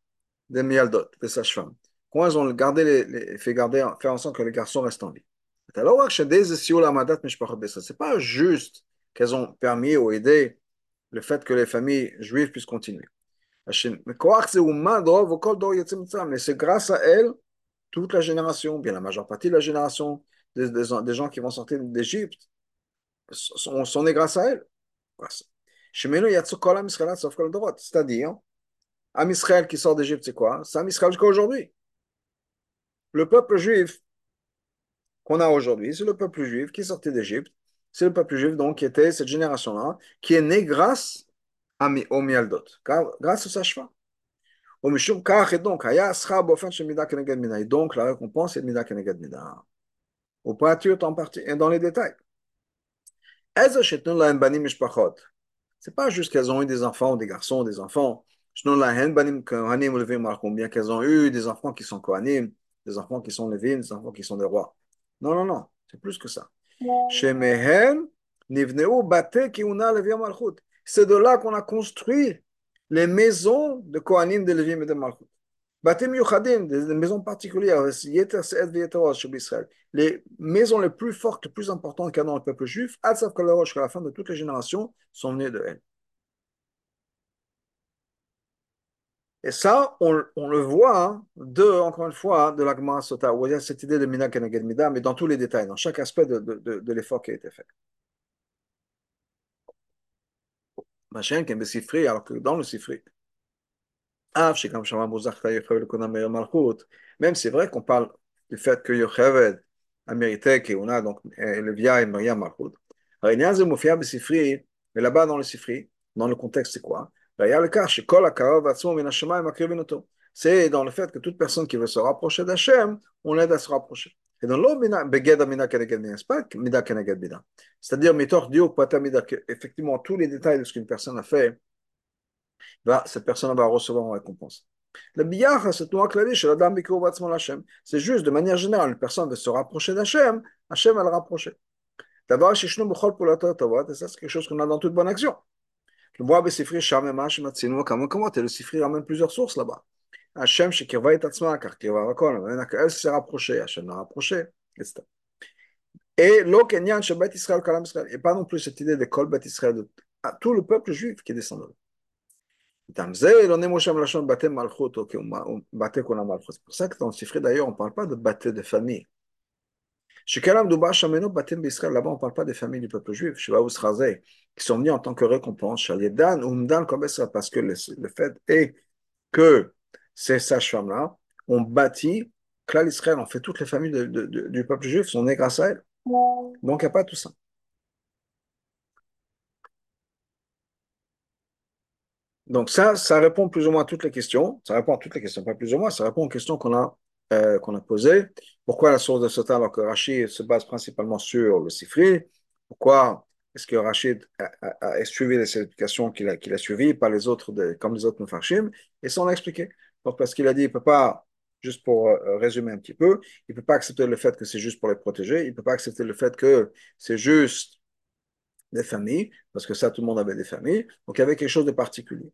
des mialdot, des sages-femmes, quand elles ont gardé fait, garder, fait en sorte que les garçons restent en vie. C'est pas juste qu'elles ont permis ou aidé le fait que les familles juives puissent continuer. Mais c'est grâce à elles, toute la génération, bien la majeure partie de la génération des gens qui vont sortir d'Égypte, sont, sont nés grâce à elles. C'est-à-dire, Am Israël qui sort d'Égypte, c'est quoi? C'est Am Israël jusqu'à aujourd'hui. Le peuple juif qu'on a aujourd'hui, c'est le peuple juif qui sortait d'Égypte. C'est le peuple juif donc qui était cette génération-là, qui est né grâce à, au Mialdot, grâce au Kach, et donc, la récompense est Mida Keneged Mina. Au pointure en partie, et dans les détails. Eza Shetun La Banim Mishpachot. C'est pas juste qu'elles ont eu des enfants, des garçons, des enfants. Bien qu'elles ont eu des enfants qui sont Kohanim, des enfants qui sont Levim, des enfants qui sont des rois. Non, non, non, c'est plus que ça. C'est de là qu'on a construit les maisons de Kohanim, de Levim et de Malchut. Des maisons particulières, les maisons les plus fortes, les plus importantes qu'il y a dans le peuple juif, jusqu'à la fin de toutes les générations, sont venues de elles. Et ça, on, le voit hein, de, encore une fois, de l'Agma Sota, où il y a cette idée de Mina Keneged Mida, mais dans tous les détails, dans chaque aspect de, de, l'effort qui a été fait. Machin alors que dans le Sifri, même c'est vrai qu'on parle du fait que Yocheved a mérité qu'on a donc le Via et Maria Malchut. Mais là-bas dans le Sifri, dans le contexte, c'est quoi c'est dans le fait que toute personne qui veut se rapprocher d'Hachem, on l'aide à se rapprocher. Et dans l'eau, c'est-à-dire, effectivement, tous les détails de ce qu'une personne a fait, bah, cette personne va recevoir en récompense. Le biyah, c'est clavier chez la dame C'est juste, de manière générale, une personne veut se rapprocher d'Hachem, Hachem va le rapprocher. D'abord, et c'est quelque chose qu'on a dans toute bonne action. Le bois Besifri, Shamema, Shematzinu, comment le Sifri ramène plusieurs sources là-bas. Hachem, Shekirva et Tatzma, car Kirva Rakol, elle s'est rapprochée, Hachem l'a rapproché, etc. Et l'Okenyan, Shabbat Israël, Kalam Israël, et pas non plus cette idée de Kol Bat Israël, de tout le peuple juif qui est descendu. C'est pour ça que dans le Sifri, d'ailleurs, on ne parle pas de bâté de famille. Là-bas, on ne parle pas des familles du peuple juif, qui sont venus en tant que récompense. Parce que le, fait est que ces sages-femmes-là ont bâti, que l'Israël, en fait, toutes les familles du peuple juif sont nées grâce à elles. Donc, il n'y a pas tout ça. Donc ça, ça répond plus ou moins à toutes les questions. Ça répond à toutes les questions, pas plus ou moins, ça répond aux questions qu'on a euh, qu'on a posé. Pourquoi la source de Sota alors que Rachid se base principalement sur le Sifri? Pourquoi est-ce que Rachid a, suivi les explications qu'il a, qu'il a suivies, pas les autres, comme les autres Mefarshim Et ça, on l'a expliqué. Parce qu'il a dit, il ne peut pas, juste pour euh, résumer un petit peu, il ne peut pas accepter le fait que c'est juste pour les protéger, il ne peut pas accepter le fait que c'est juste des familles, parce que ça, tout le monde avait des familles. Donc, il y avait quelque chose de particulier.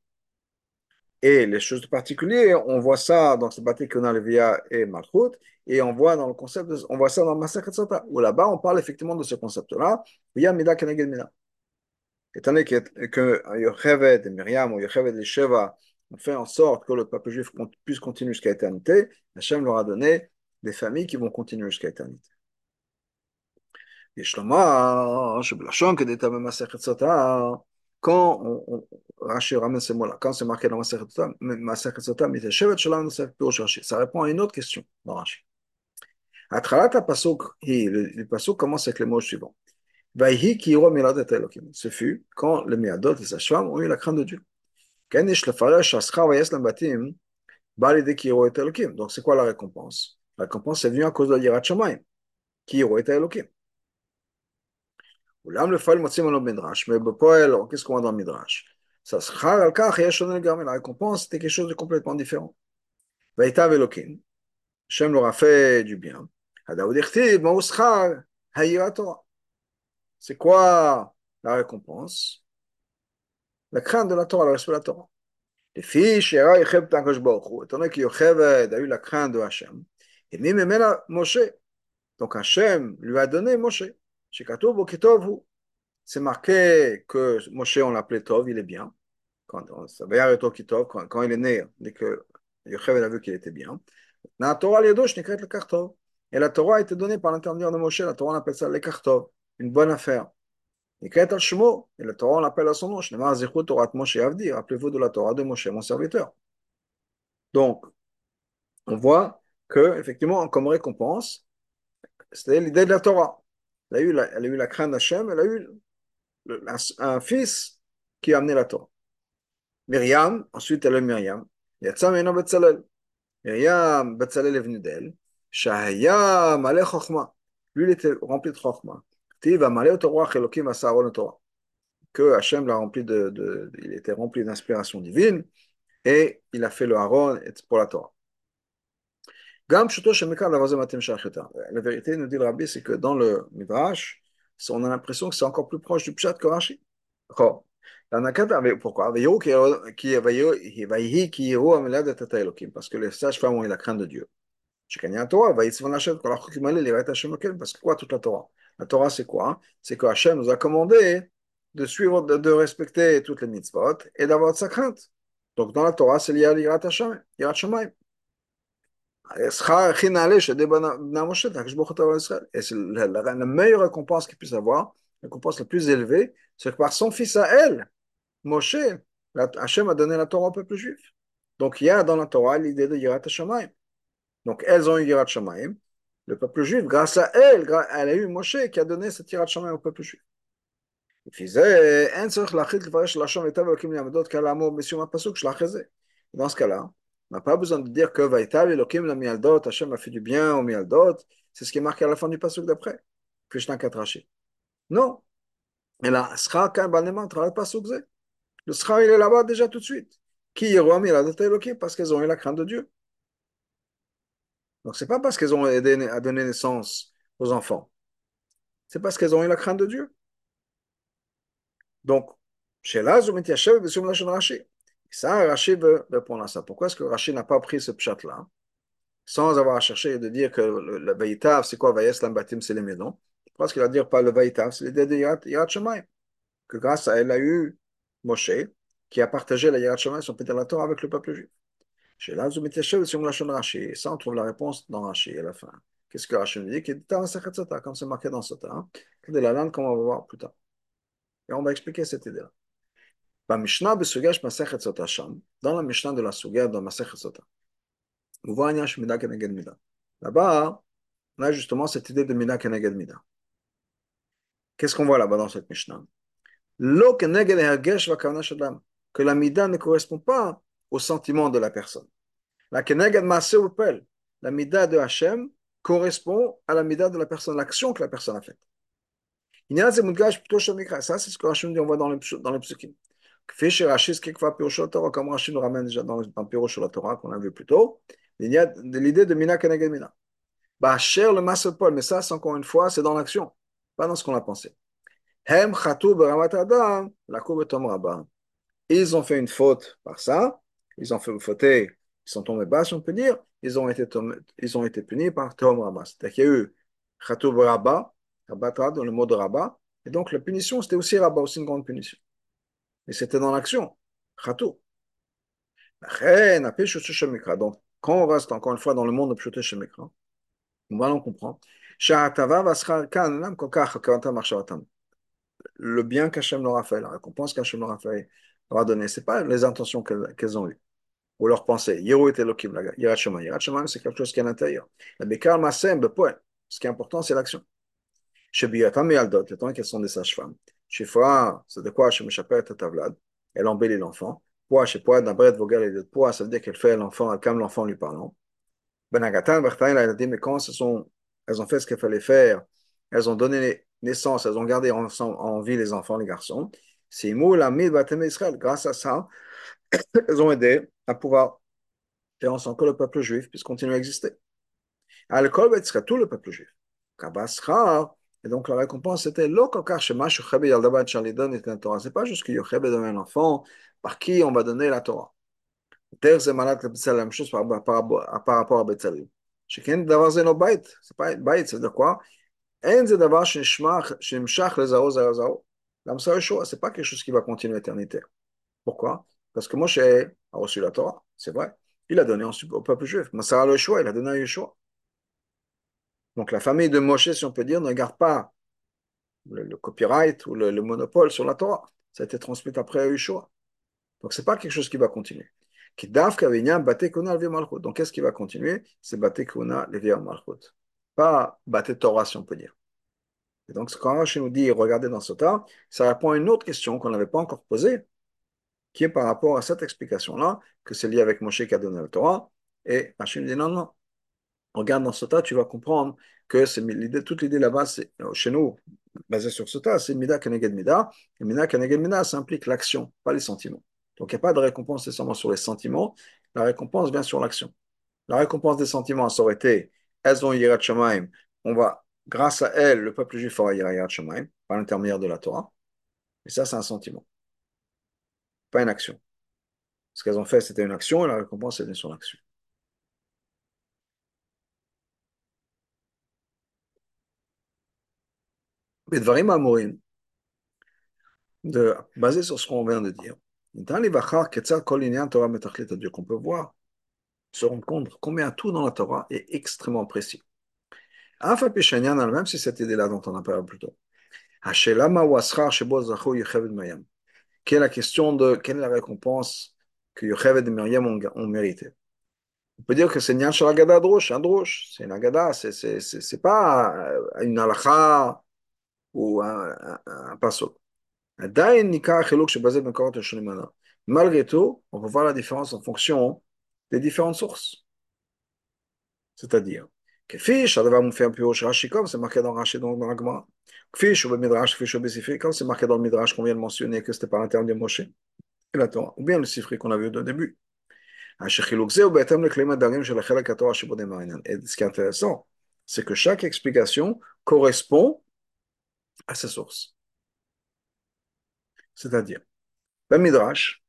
Et les choses particulières, on voit ça dans ce bâti qu'on a le Via et Malchut, et on voit dans le concept, de, on voit ça dans Massacre où là-bas, on parle effectivement de ce concept-là, Via Mida Keneged Mida. Étant donné que, Yocheved et Myriam ou Yocheved et Sheva ont fait en sorte que le peuple juif puisse continuer jusqu'à l'éternité, Hachem leur a donné des familles qui vont continuer jusqu'à l'éternité. Massacre Sota, quand on, Rashi ramène ces mots-là, quand c'est marqué dans Masechet Sota, ça répond à une autre question dans Rashi. Atralata pasuk, le pasuk commence avec les mots suivants. Vaihi kiro miladet elokim. Ce fut quand les miadot et sages-femmes ont eu la crainte de Dieu. Kenish lefaresh aschar vayes lambatim, balide kiro et elokim. Donc c'est quoi la récompense? La récompense est venue à cause de l'Irat Shamayim, aurait été Elohim. Oulam le fal motzim le midrash, mais Poel, qu'est-ce qu'on voit dans le midrash? Ça se al la récompense c'était quelque chose de complètement différent. Vaïtav Elohim, Shem leur a fait du bien. C'est quoi la récompense? La crainte de la Torah, le respect de la Torah. Les Baruch étant donné que Yocheved a eu la crainte de Hachem, et Mimemela Moshe. Donc Hachem lui a donné Moshe. C'est marqué que Moshe, on l'appelait Tov, il est bien. Quand, quand, quand il est né, dès que Yocheved a vu qu'il était bien. La Torah, je le Kartov. Et la Torah a été donnée par l'intermédiaire de Moshe. La Torah, on appelle ça les Kartov. Une bonne affaire. Et la Torah, on l'appelle à son nom. Rappelez-vous de la Torah de Moshe, mon serviteur. Donc, on voit que, effectivement, comme récompense, c'était l'idée de la Torah. Elle a eu la, elle a eu la crainte d'Hachem, elle a eu un, fils qui a amené la Torah. Myriam, ensuite elle eu Myriam. Yatsam Betzalel. Myriam, Betzalel est venu d'elle. Shahaya Malé Chochma. Lui, il était rempli de Chochma. Tiva Malé Torah Elokim Asaron Torah. Que Hachem l'a rempli de, de, il était rempli d'inspiration divine et il a fait le Haron pour la Torah. La vérité, nous dit le rabbi, c'est que dans le Midrash, on a l'impression que c'est encore plus proche du Pshat que Rashi. Pourquoi? Parce que les sages-femmes ont eu la crainte de Dieu. Parce que quoi toute la Torah? La Torah, c'est quoi? C'est que Hachem nous a commandé de suivre, de, respecter toutes les mitzvot et d'avoir sa crainte. Donc dans la Torah, c'est lié à l'Irat Hashem. Et c'est la, meilleure récompense qu'il puisse avoir, la récompense la plus élevée, c'est que par son fils à elle, Moshe, Hachem a donné la Torah au peuple juif. Donc il y a dans la Torah l'idée de Yirat Hashamayim. Donc elles ont eu Yirat Hashamayim. Le peuple juif, grâce à elle, elle a eu Moshe qui a donné cette Yirat Hashamayim au peuple juif. Dans ce cas-là, on n'a pas besoin de dire que Vaïtav Elohim la mialdot, Hachem a fait du bien au mialdot. C'est ce qui est marqué à la fin du passage d'après. Krishna Katrashi. Non. Et là, Sra quand Balneman travaille pas Le Sra, il est là-bas déjà tout de suite. Qui roi mialdot Elohim Parce qu'elles ont eu la crainte de Dieu. Donc, c'est pas parce qu'elles ont aidé à donner naissance aux enfants. C'est parce qu'elles ont eu la crainte de Dieu. Donc, chez là, Zumit Yashev, Besum Lashon Rashi. Ça, Rachid veut répondre à ça. Pourquoi est-ce que Rachid n'a pas pris ce pchat-là, sans avoir cherché de dire que le, le c'est quoi Vaïs Lambatim, c'est les maisons? Pourquoi est-ce qu'il va dire pas le Vaïtav C'est l'idée de Yirat Shemay. Que grâce à elle a eu Moshe, qui a partagé la Yirat son Torah avec le peuple juif. Chez là, la. Et ça, on trouve la réponse dans Rashi à la fin. Qu'est-ce que Rashi nous dit? Qui est comme c'est marqué dans Sota. Hein? de la langue, comme on va voir plus tard. Et on va expliquer cette idée-là. Dans la Mishnah de la Suga dans Masechet Sota. Là-bas, on a justement cette idée de Mida Keneged Mida. Qu'est-ce qu'on voit là-bas dans cette Mishnah. Que la Mida ne correspond pas au sentiment de la personne. La Keneged. La Mida de Hachem correspond à la Mida de la personne, l'action que la personne a faite. Ça, c'est ce que Hachem dit, on voit dans le, dans le psukim. Comme Rachid nous ramène déjà dans le Piro sur la Torah qu'on a vu plus tôt, il y a l'idée de Mina Keneged Mina. Cher le Paul, mais ça, encore une fois, c'est dans l'action, pas dans ce qu'on a pensé. Hem Chatou Adam, la Tom Rabba. Ils ont fait une faute par ça, ils ont fait une faute, ils sont tombés bas, si on peut dire, ils ont été, ils ont été punis par Tom Rabba. C'est-à-dire qu'il y a eu Chatou Rabba, Rabba dans le mot de Rabba, et donc la punition, c'était aussi Rabba, aussi une grande punition. Mais c'était dans l'action. Khatou. Donc, quand on reste encore une fois dans le monde de Pshote Shemekra, on va en comprendre. Le bien qu'Hachem leur a fait, la récompense qu'Hachem leur a fait, leur a donné, ce n'est pas les intentions qu'elles ont eues ou leurs pensées. Yero et Elohim. Yirat Shema, c'est quelque chose qui est à l'intérieur. La Bekar ce qui est important, c'est l'action. Chez Biyatam et Aldot, temps qu'elles sont des sages-femmes. Shifra, c'est de quoi Hashem Shaper Tavlad. Elle embellit l'enfant. Poa, chez Poa, d'Abret Vogel et de Poa, ça veut dire qu'elle fait l'enfant, elle calme l'enfant en lui parlant. Benagatan, Bertaï, a dit, mais quand elles, ont fait ce qu'il fallait faire, elles ont donné naissance, elles ont gardé en, vie les enfants, les garçons. C'est la Israël. Grâce à ça, elles ont aidé à pouvoir faire en sorte que le peuple juif puisse continuer à exister. Serait tout le peuple juif. Et donc la récompense c'était C'est pas juste que Yochebe donne un enfant par qui on va donner la Torah. C'est la même chose par, par, par rapport à Betzalim. שכן דבר זה לא בית, זה בית, זה quoi אין זה דבר שנמשך לזרעו זרעו זרעו. L'âme Yeshua, c'est pas quelque chose qui va continuer l'éternité. Pourquoi Parce que Moshe a reçu la Torah, c'est vrai. Il a donné au peuple juif. Masara le Yeshua, il a donné à Yeshua. Donc la famille de Moshe, si on peut dire, ne garde pas le, copyright ou le, le, monopole sur la Torah. Ça a été transmis après à Yeshua. Donc c'est pas quelque chose qui va continuer. Donc qu'est-ce qui va continuer? C'est Bate Kuna Levier Malchut. Pas Bate Torah, si on peut dire. Et donc, quand Rashi nous dit regardez dans ce temps, ça répond à une autre question qu'on n'avait pas encore posée, qui est par rapport à cette explication-là, que c'est lié avec Moshe qui a donné le Torah. Et Rashi nous dit non, non. Regarde dans tas, tu vas comprendre que toute l'idée là-bas, c'est, chez nous, basé sur tas, c'est Mida Keneged Mida. Et Mida Keneged Mida, ça implique l'action, pas les sentiments. Donc il n'y a pas de récompense nécessairement sur les sentiments, la récompense vient sur l'action. La récompense des sentiments, ça aurait été, elles ont Yirat on va grâce à elle, le peuple juif aura Yirat par l'intermédiaire de la Torah. Et ça, c'est un sentiment, pas une action. Ce qu'elles ont fait, c'était une action, et la récompense, est sur l'action. Amorim, de, basé sur ce qu'on vient de dire, dans les Vachar, Ketzar Kol Torah Metachlit qu'on peut voir, se rendre compte combien tout dans la Torah est extrêmement précis. même si cette idée-là dont on a parlé plus tôt. Quelle est la question de quelle est la récompense que Yocheved et Myriam ont, ont mérité On peut dire que c'est Nyan Shalagada Drosh, un Drosh, c'est une Agada, c'est pas une halakha ou un, un, pinceau. Malgré tout, on peut voir la différence en fonction des différentes sources. C'est-à-dire, que fiche, comme c'est marqué dans Rashi, dans, dans l'Agma. Fiche ou Midrash, fiche ou comme c'est marqué dans le Midrash qu'on vient de mentionner que c'était par l'intermédiaire de Moshe et ou bien le Sifri qu'on a vu au début. Et ce qui est intéressant, c'est que chaque explication correspond à sa source. C'est-à-dire, le Midrash,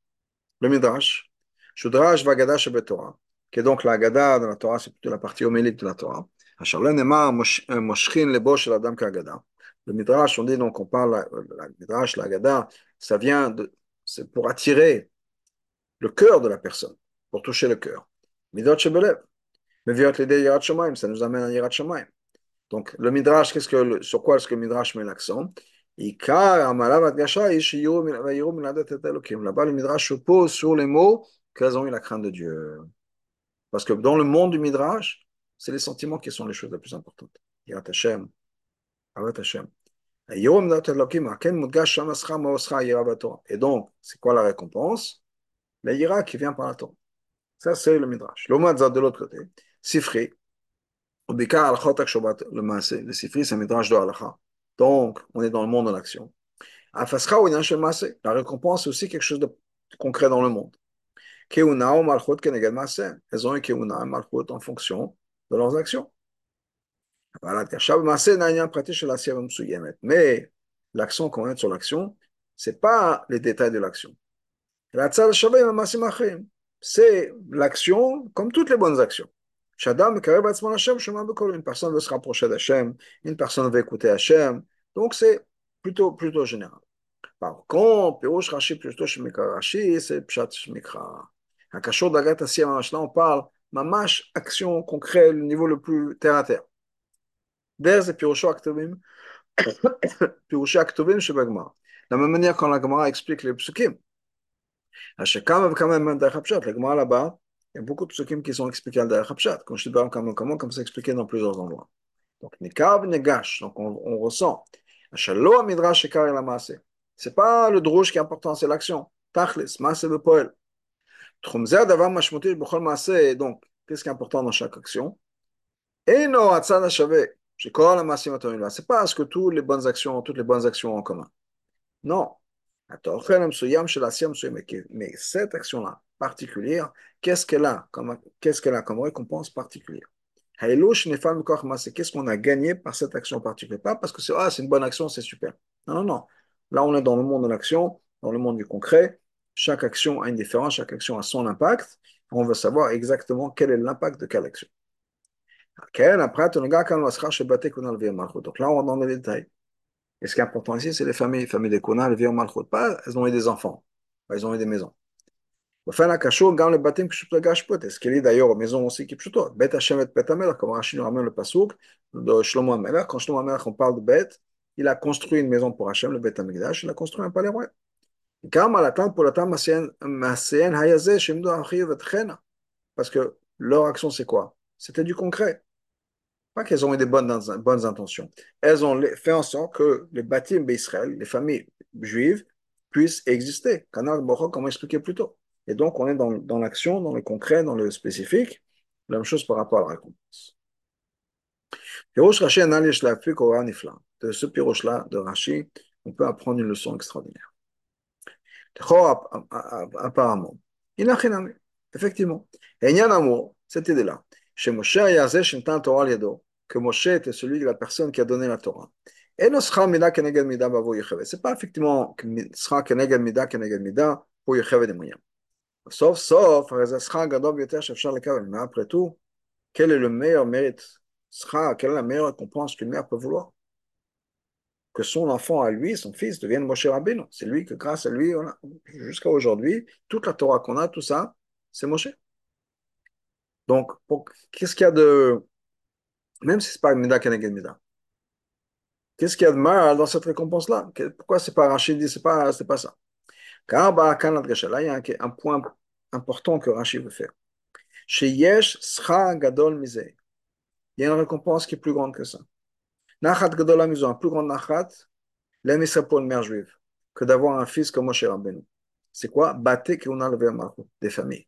le Midrash, Shudrash Torah, qui est donc la Gada de la Torah, c'est plutôt la partie homélique de la Torah. Le Midrash, on dit donc, on parle, le Midrash, la Gada, ça vient de, c'est pour attirer le cœur de la personne, pour toucher le cœur. Midot Shebelev. Ça nous amène à Yirat Shemaim. Donc, le Midrash, qu'est-ce que, sur quoi est-ce que le Midrash met l'accent? Là-bas, le Midrash se pose sur les mots qu'elles ont eu la crainte de Dieu. Parce que dans le monde du Midrash, c'est les sentiments qui sont les choses les plus importantes. Yirat Hashem, Avat Hashem. Et donc, c'est quoi la récompense? La ira qui vient par la Torah. Ça, c'est le Midrash. L'Omadzad de l'autre côté, Sifri, c'est. Donc, on est dans le monde de l'action. La récompense, c'est aussi quelque chose de concret dans le monde. Elles ont un Keuna Malchut en fonction de leurs actions. Mais l'action qu'on met sur l'action, ce n'est pas les détails de l'action. C'est l'action comme toutes les bonnes actions. Une personne veut se rapprocher d'Hachem, une personne veut écouter Hachem. Donc c'est plutôt, plutôt général. Par contre, Pirouche Rashi, plutôt Shemikra Rashi, c'est Pshat Shemikra. Un cachot d'Agat Asiyam là on parle mamash, action concrète, le niveau le plus terre à terre. Vers et Pirosho Aktobim chez Bagmar. De la même manière quand la Gemara explique les psukim. Quand même la Gemara là-bas, il y a beaucoup de psukim qui sont expliqués à Derapshat. Quand je dis pas comment, comme c'est expliqué dans plusieurs endroits. Donc, Nikav, Negash, donc on, on ressent. Shalo Midrash Shekar la Maase. C'est pas le drouche qui est important, c'est l'action. Tachlis, Maase le Poel. Donc, Qu'est-ce qui est important dans chaque action? Et non, c'est pas ce que toutes les bonnes actions, toutes les bonnes actions ont en commun. Non. Mais cette action-là particulière, qu'est-ce qu'elle a comme, qu'est-ce qu'elle a comme récompense particulière? Qu'est-ce qu'on a gagné par cette action particulière? Pas parce que c'est ah, une bonne action, c'est super. Non, non, non. Là, on est dans le monde de l'action, dans le monde du concret. Chaque action a une différence, chaque action a son impact. On veut savoir exactement quel est l'impact de quelle action. Donc là, on est dans les détails. Et ce qui est important ici, c'est les familles. Les familles des Kona, les Malchut. Pas, elles ont eu des enfants. Pas, elles ont eu des maisons. Enfin, la cachot, gagne le baptême que je peux gâcher. Est-ce qu'il est d'ailleurs aux maisons aussi qui plutôt Bet Hashem et Bet Amelach, comme Rachid nous ramène le pasouk de Shlomo Amelach. Quand Shlomo Amelach, on parle de Bet, il a construit une maison pour Hashem, le Bet Amigdash, il a construit un palais royal. Parce que leur action, c'est quoi? C'était du concret. Pas qu'elles ont eu des bonnes, intentions. Elles ont fait en sorte que les bâtiments d'Israël, les familles juives, puissent exister. Canal Bochok, comme expliqué plus tôt? Et donc, on est dans, l'action, dans le concret, dans le spécifique. La même chose par rapport à la récompense. De ce piroche-là, de Rashi, on peut apprendre une leçon extraordinaire apparemment. Il Effectivement. Et il y a un amour, cette idée-là. Chez Moshe, il y a Torah que Moshe était celui de la personne qui a donné la Torah. Et ne sera mida keneged mida bavo yecheve. C'est pas effectivement sera keneged mida keneged mida pour yecheve des moyens. Sauf, sauf. Mais après tout, quel est le meilleur mérite? Sera, quelle est la meilleure récompense qu'une mère peut vouloir? que son enfant à lui, son fils, devienne Moshe Rabbeinu. C'est lui que grâce à lui, jusqu'à aujourd'hui, toute la Torah qu'on a, tout ça, c'est Moshe. Donc, qu'est-ce qu'il y a de... Même si ce n'est pas Mida Keneged Mida. Qu'est-ce qu'il y a de mal dans cette récompense-là? Pourquoi c'est pas Rachid? Dit, c'est pas, c'est pas ça Car il y a un point important que Rachid veut faire. Chez Yesh, Sra Gadol Mise. Il y a une récompense qui est plus grande que ça. Nachat ont un plus grand Nachat, ça pour une mère juive, que d'avoir un fils comme Moshe Rabbeinu. C'est quoi? Bate Keuna Levé des familles.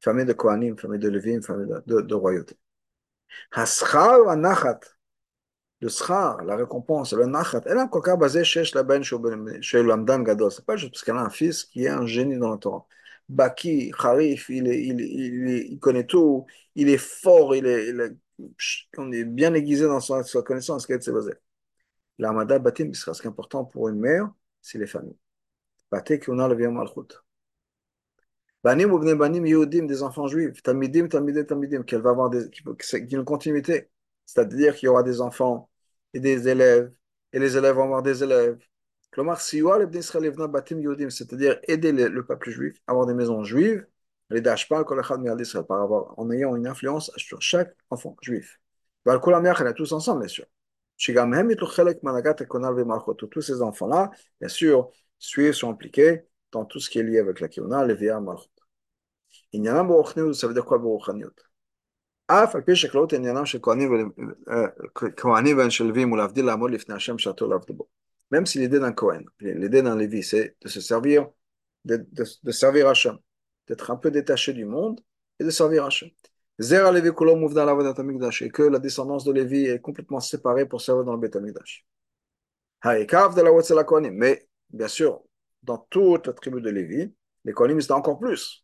Famille de Kohanim, famille de Lévim, famille de, de, de royauté. Le schar, la récompense, le nachat, elle a cas basé chez la ben chez l'amdan gadol. C'est pas juste parce qu'elle a un fils qui est un génie dans le Torah. Baki, Harif, il, est, il, il, il, connaît tout, il est fort, il est, bien aiguisé dans sa, connaissance, qu'elle s'est basée. L'armada batim, ce qui est important pour une mère, c'est les familles. Baté qu'on a le vieux malchut. Banim ou banim yehudim, des enfants juifs. Tamidim, tamidim, tamidim, qu'elle va avoir des, qui une continuité. C'est-à-dire qu'il y aura des enfants et des élèves, et les élèves vont avoir des élèves. C'est-à-dire aider le peuple juif à avoir des maisons juives les dashpal par avoir, en ayant une influence sur chaque enfant juif. A tous ensemble, bien sûr. Tous ces enfants-là, bien sûr, suivent, sont impliqués dans tout ce qui est lié avec la Kiona, les Via Malchut. Il y a un ça veut dire quoi Baruchaniut אף על פי שכללות עניינם של כהנים והנשלבים ולהבדיל לעמוד לפני השם שעתו לעבדו בו. Même si l'idée d'un Kohen, l'idée d'un Lévi, c'est de se servir, de, de, de servir Hachem d'être un peu détaché du monde et de servir Hachem. Zera Levi Kulom Mouvda Amigdash, et que la descendance de Lévi est complètement séparée pour servir dans le Bet Amigdash. Haïkav de la Watzela Kohanim. Mais, bien sûr, dans toute la tribu de Lévi, les Kohanim étaient encore plus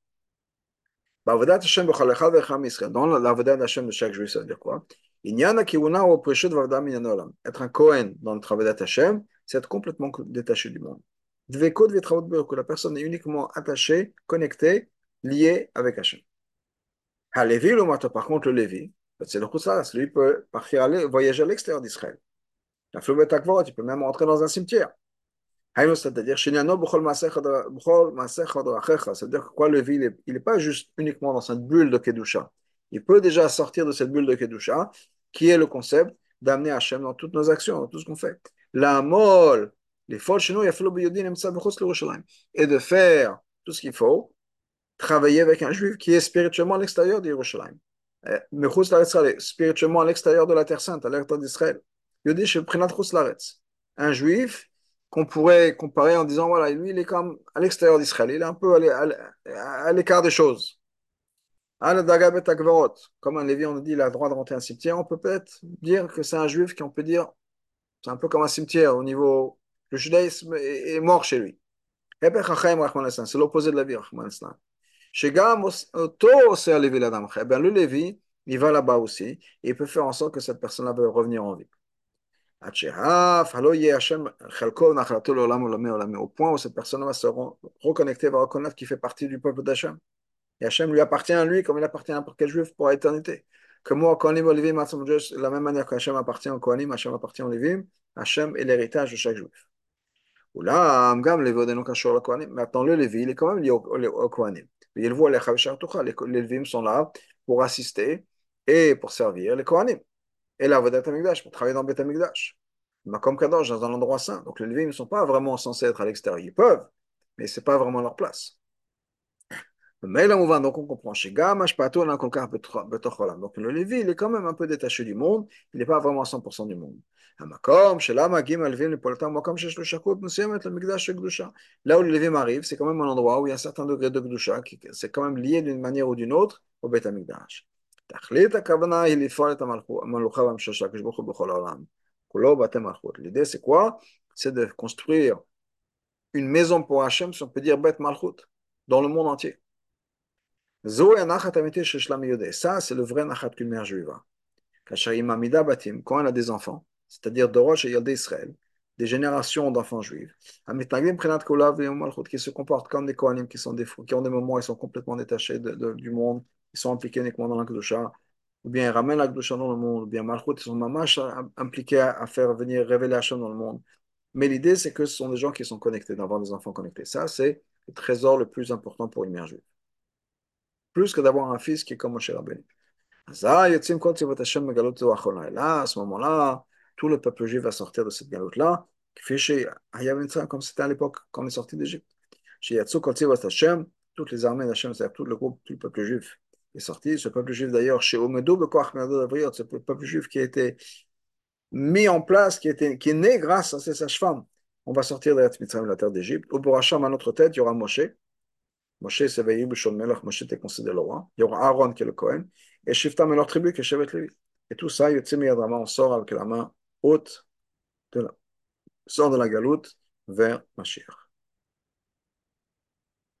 Dans l'avodat d'Hachem de chaque juif, ça veut dire quoi Être un Cohen dans le travail d'Hachem, c'est être complètement détaché du monde. Que la personne est uniquement attachée, connectée lié avec Hachem. Le par contre, le Lévi, c'est le Khoussas, lui peut partir aller, voyager à l'extérieur d'Israël. Il peut même rentrer dans un cimetière. C'est-à-dire, c'est-à-dire que quoi, le il n'est pas juste uniquement dans cette bulle de Kedusha. Il peut déjà sortir de cette bulle de Kedusha qui est le concept d'amener Hachem dans toutes nos actions, dans tout ce qu'on fait. La molle, les folles chez nous, et de faire tout ce qu'il faut, travailler avec un juif qui est spirituellement à l'extérieur d'Yerushalayim. Eh, spirituellement à l'extérieur de la Terre Sainte, à l'extérieur d'Israël. Un juif qu'on pourrait comparer en disant voilà, lui, il est comme à l'extérieur d'Israël, il est un peu à l'écart des choses. Comme un Lévi, on dit, il a le droit de rentrer un cimetière, on peut peut-être dire que c'est un juif qui, on peut dire, c'est un peu comme un cimetière au niveau. Le judaïsme est mort chez lui. C'est l'opposé de la vie, le Lévi, il va là-bas aussi, et il peut faire en sorte que cette personne-là va revenir en vie. Au point où cette personne va se reconnecter, va reconnaître qu'il fait partie du peuple d'Hachem. Et Hachem lui appartient à lui comme il appartient à n'importe quel juif pour l'éternité. Que moi, Kohanim, Olivim, de la même manière qu'Hachem appartient au Kohanim, Hachem appartient au Lévim, Hachem est l'héritage de chaque juif. Ou là, Amgam, Maintenant, le Lévi, il est quand même lié au, au Kohanim. Il voit les les Lévim sont là pour assister et pour servir les Kohanim. Et là, Vodat Amigdash, pour travailler dans Bet Amigdash. Comme Kadosh, dans un endroit saint. Donc les Lévim ne sont pas vraiment censés être à l'extérieur. Ils peuvent, mais ce n'est pas vraiment leur place. Mais là, on va donc on comprend. Donc le Lévi, il est quand même un peu détaché du monde. Il n'est pas vraiment à 100% du monde. Là où le Lévim arrive, c'est quand même un endroit où il y a un certain degré de Gdusha, c'est quand même lié d'une manière ou d'une autre au Bet Amikdash. L'idée, c'est de construire une maison pour Hachem, si on peut dire Malchut, dans le monde entier. Ça, c'est le vrai nachat qu'une mère juive. Quand elle a des enfants, c'est-à-dire Dorosh et Yaldé Israël, des générations d'enfants juifs, qui se comportent comme des Kohanim, qui, sont des, qui ont des moments ils sont complètement détachés du monde, ils sont impliqués uniquement dans la ou bien ils ramènent la dans le monde, ou bien Malchut, ils sont mamash impliqués à, faire venir révéler Hachem dans le monde. Mais l'idée, c'est que ce sont des gens qui sont connectés, d'avoir des enfants connectés. Ça, c'est le trésor le plus important pour une mère juive plus que d'avoir un fils qui est comme Moshe Rabbeinu. Là, à ce moment-là, tout le peuple juif va sortir de cette galoute-là, comme c'était à l'époque, quand on est sorti d'Égypte. Toutes les armées d'Hachem, c'est-à-dire tout le groupe, tout le peuple juif est sorti. Ce peuple juif d'ailleurs, chez Omedou, ce peuple juif qui a été mis en place, qui, qui est né grâce à ces sages-femmes. On va sortir de la terre d'Égypte. Au Boracham, à notre tête, il y aura Moshe, Moshe s'éveille, Bishon Melach, Moshe était considéré le roi. Il y aura Aaron qui est le Cohen, et Shiftam et leur tribu qui est Shevet. Et tout ça, Yotzim Yadrama, on sort avec la main haute, de la, sort de la galoute vers Mashiach.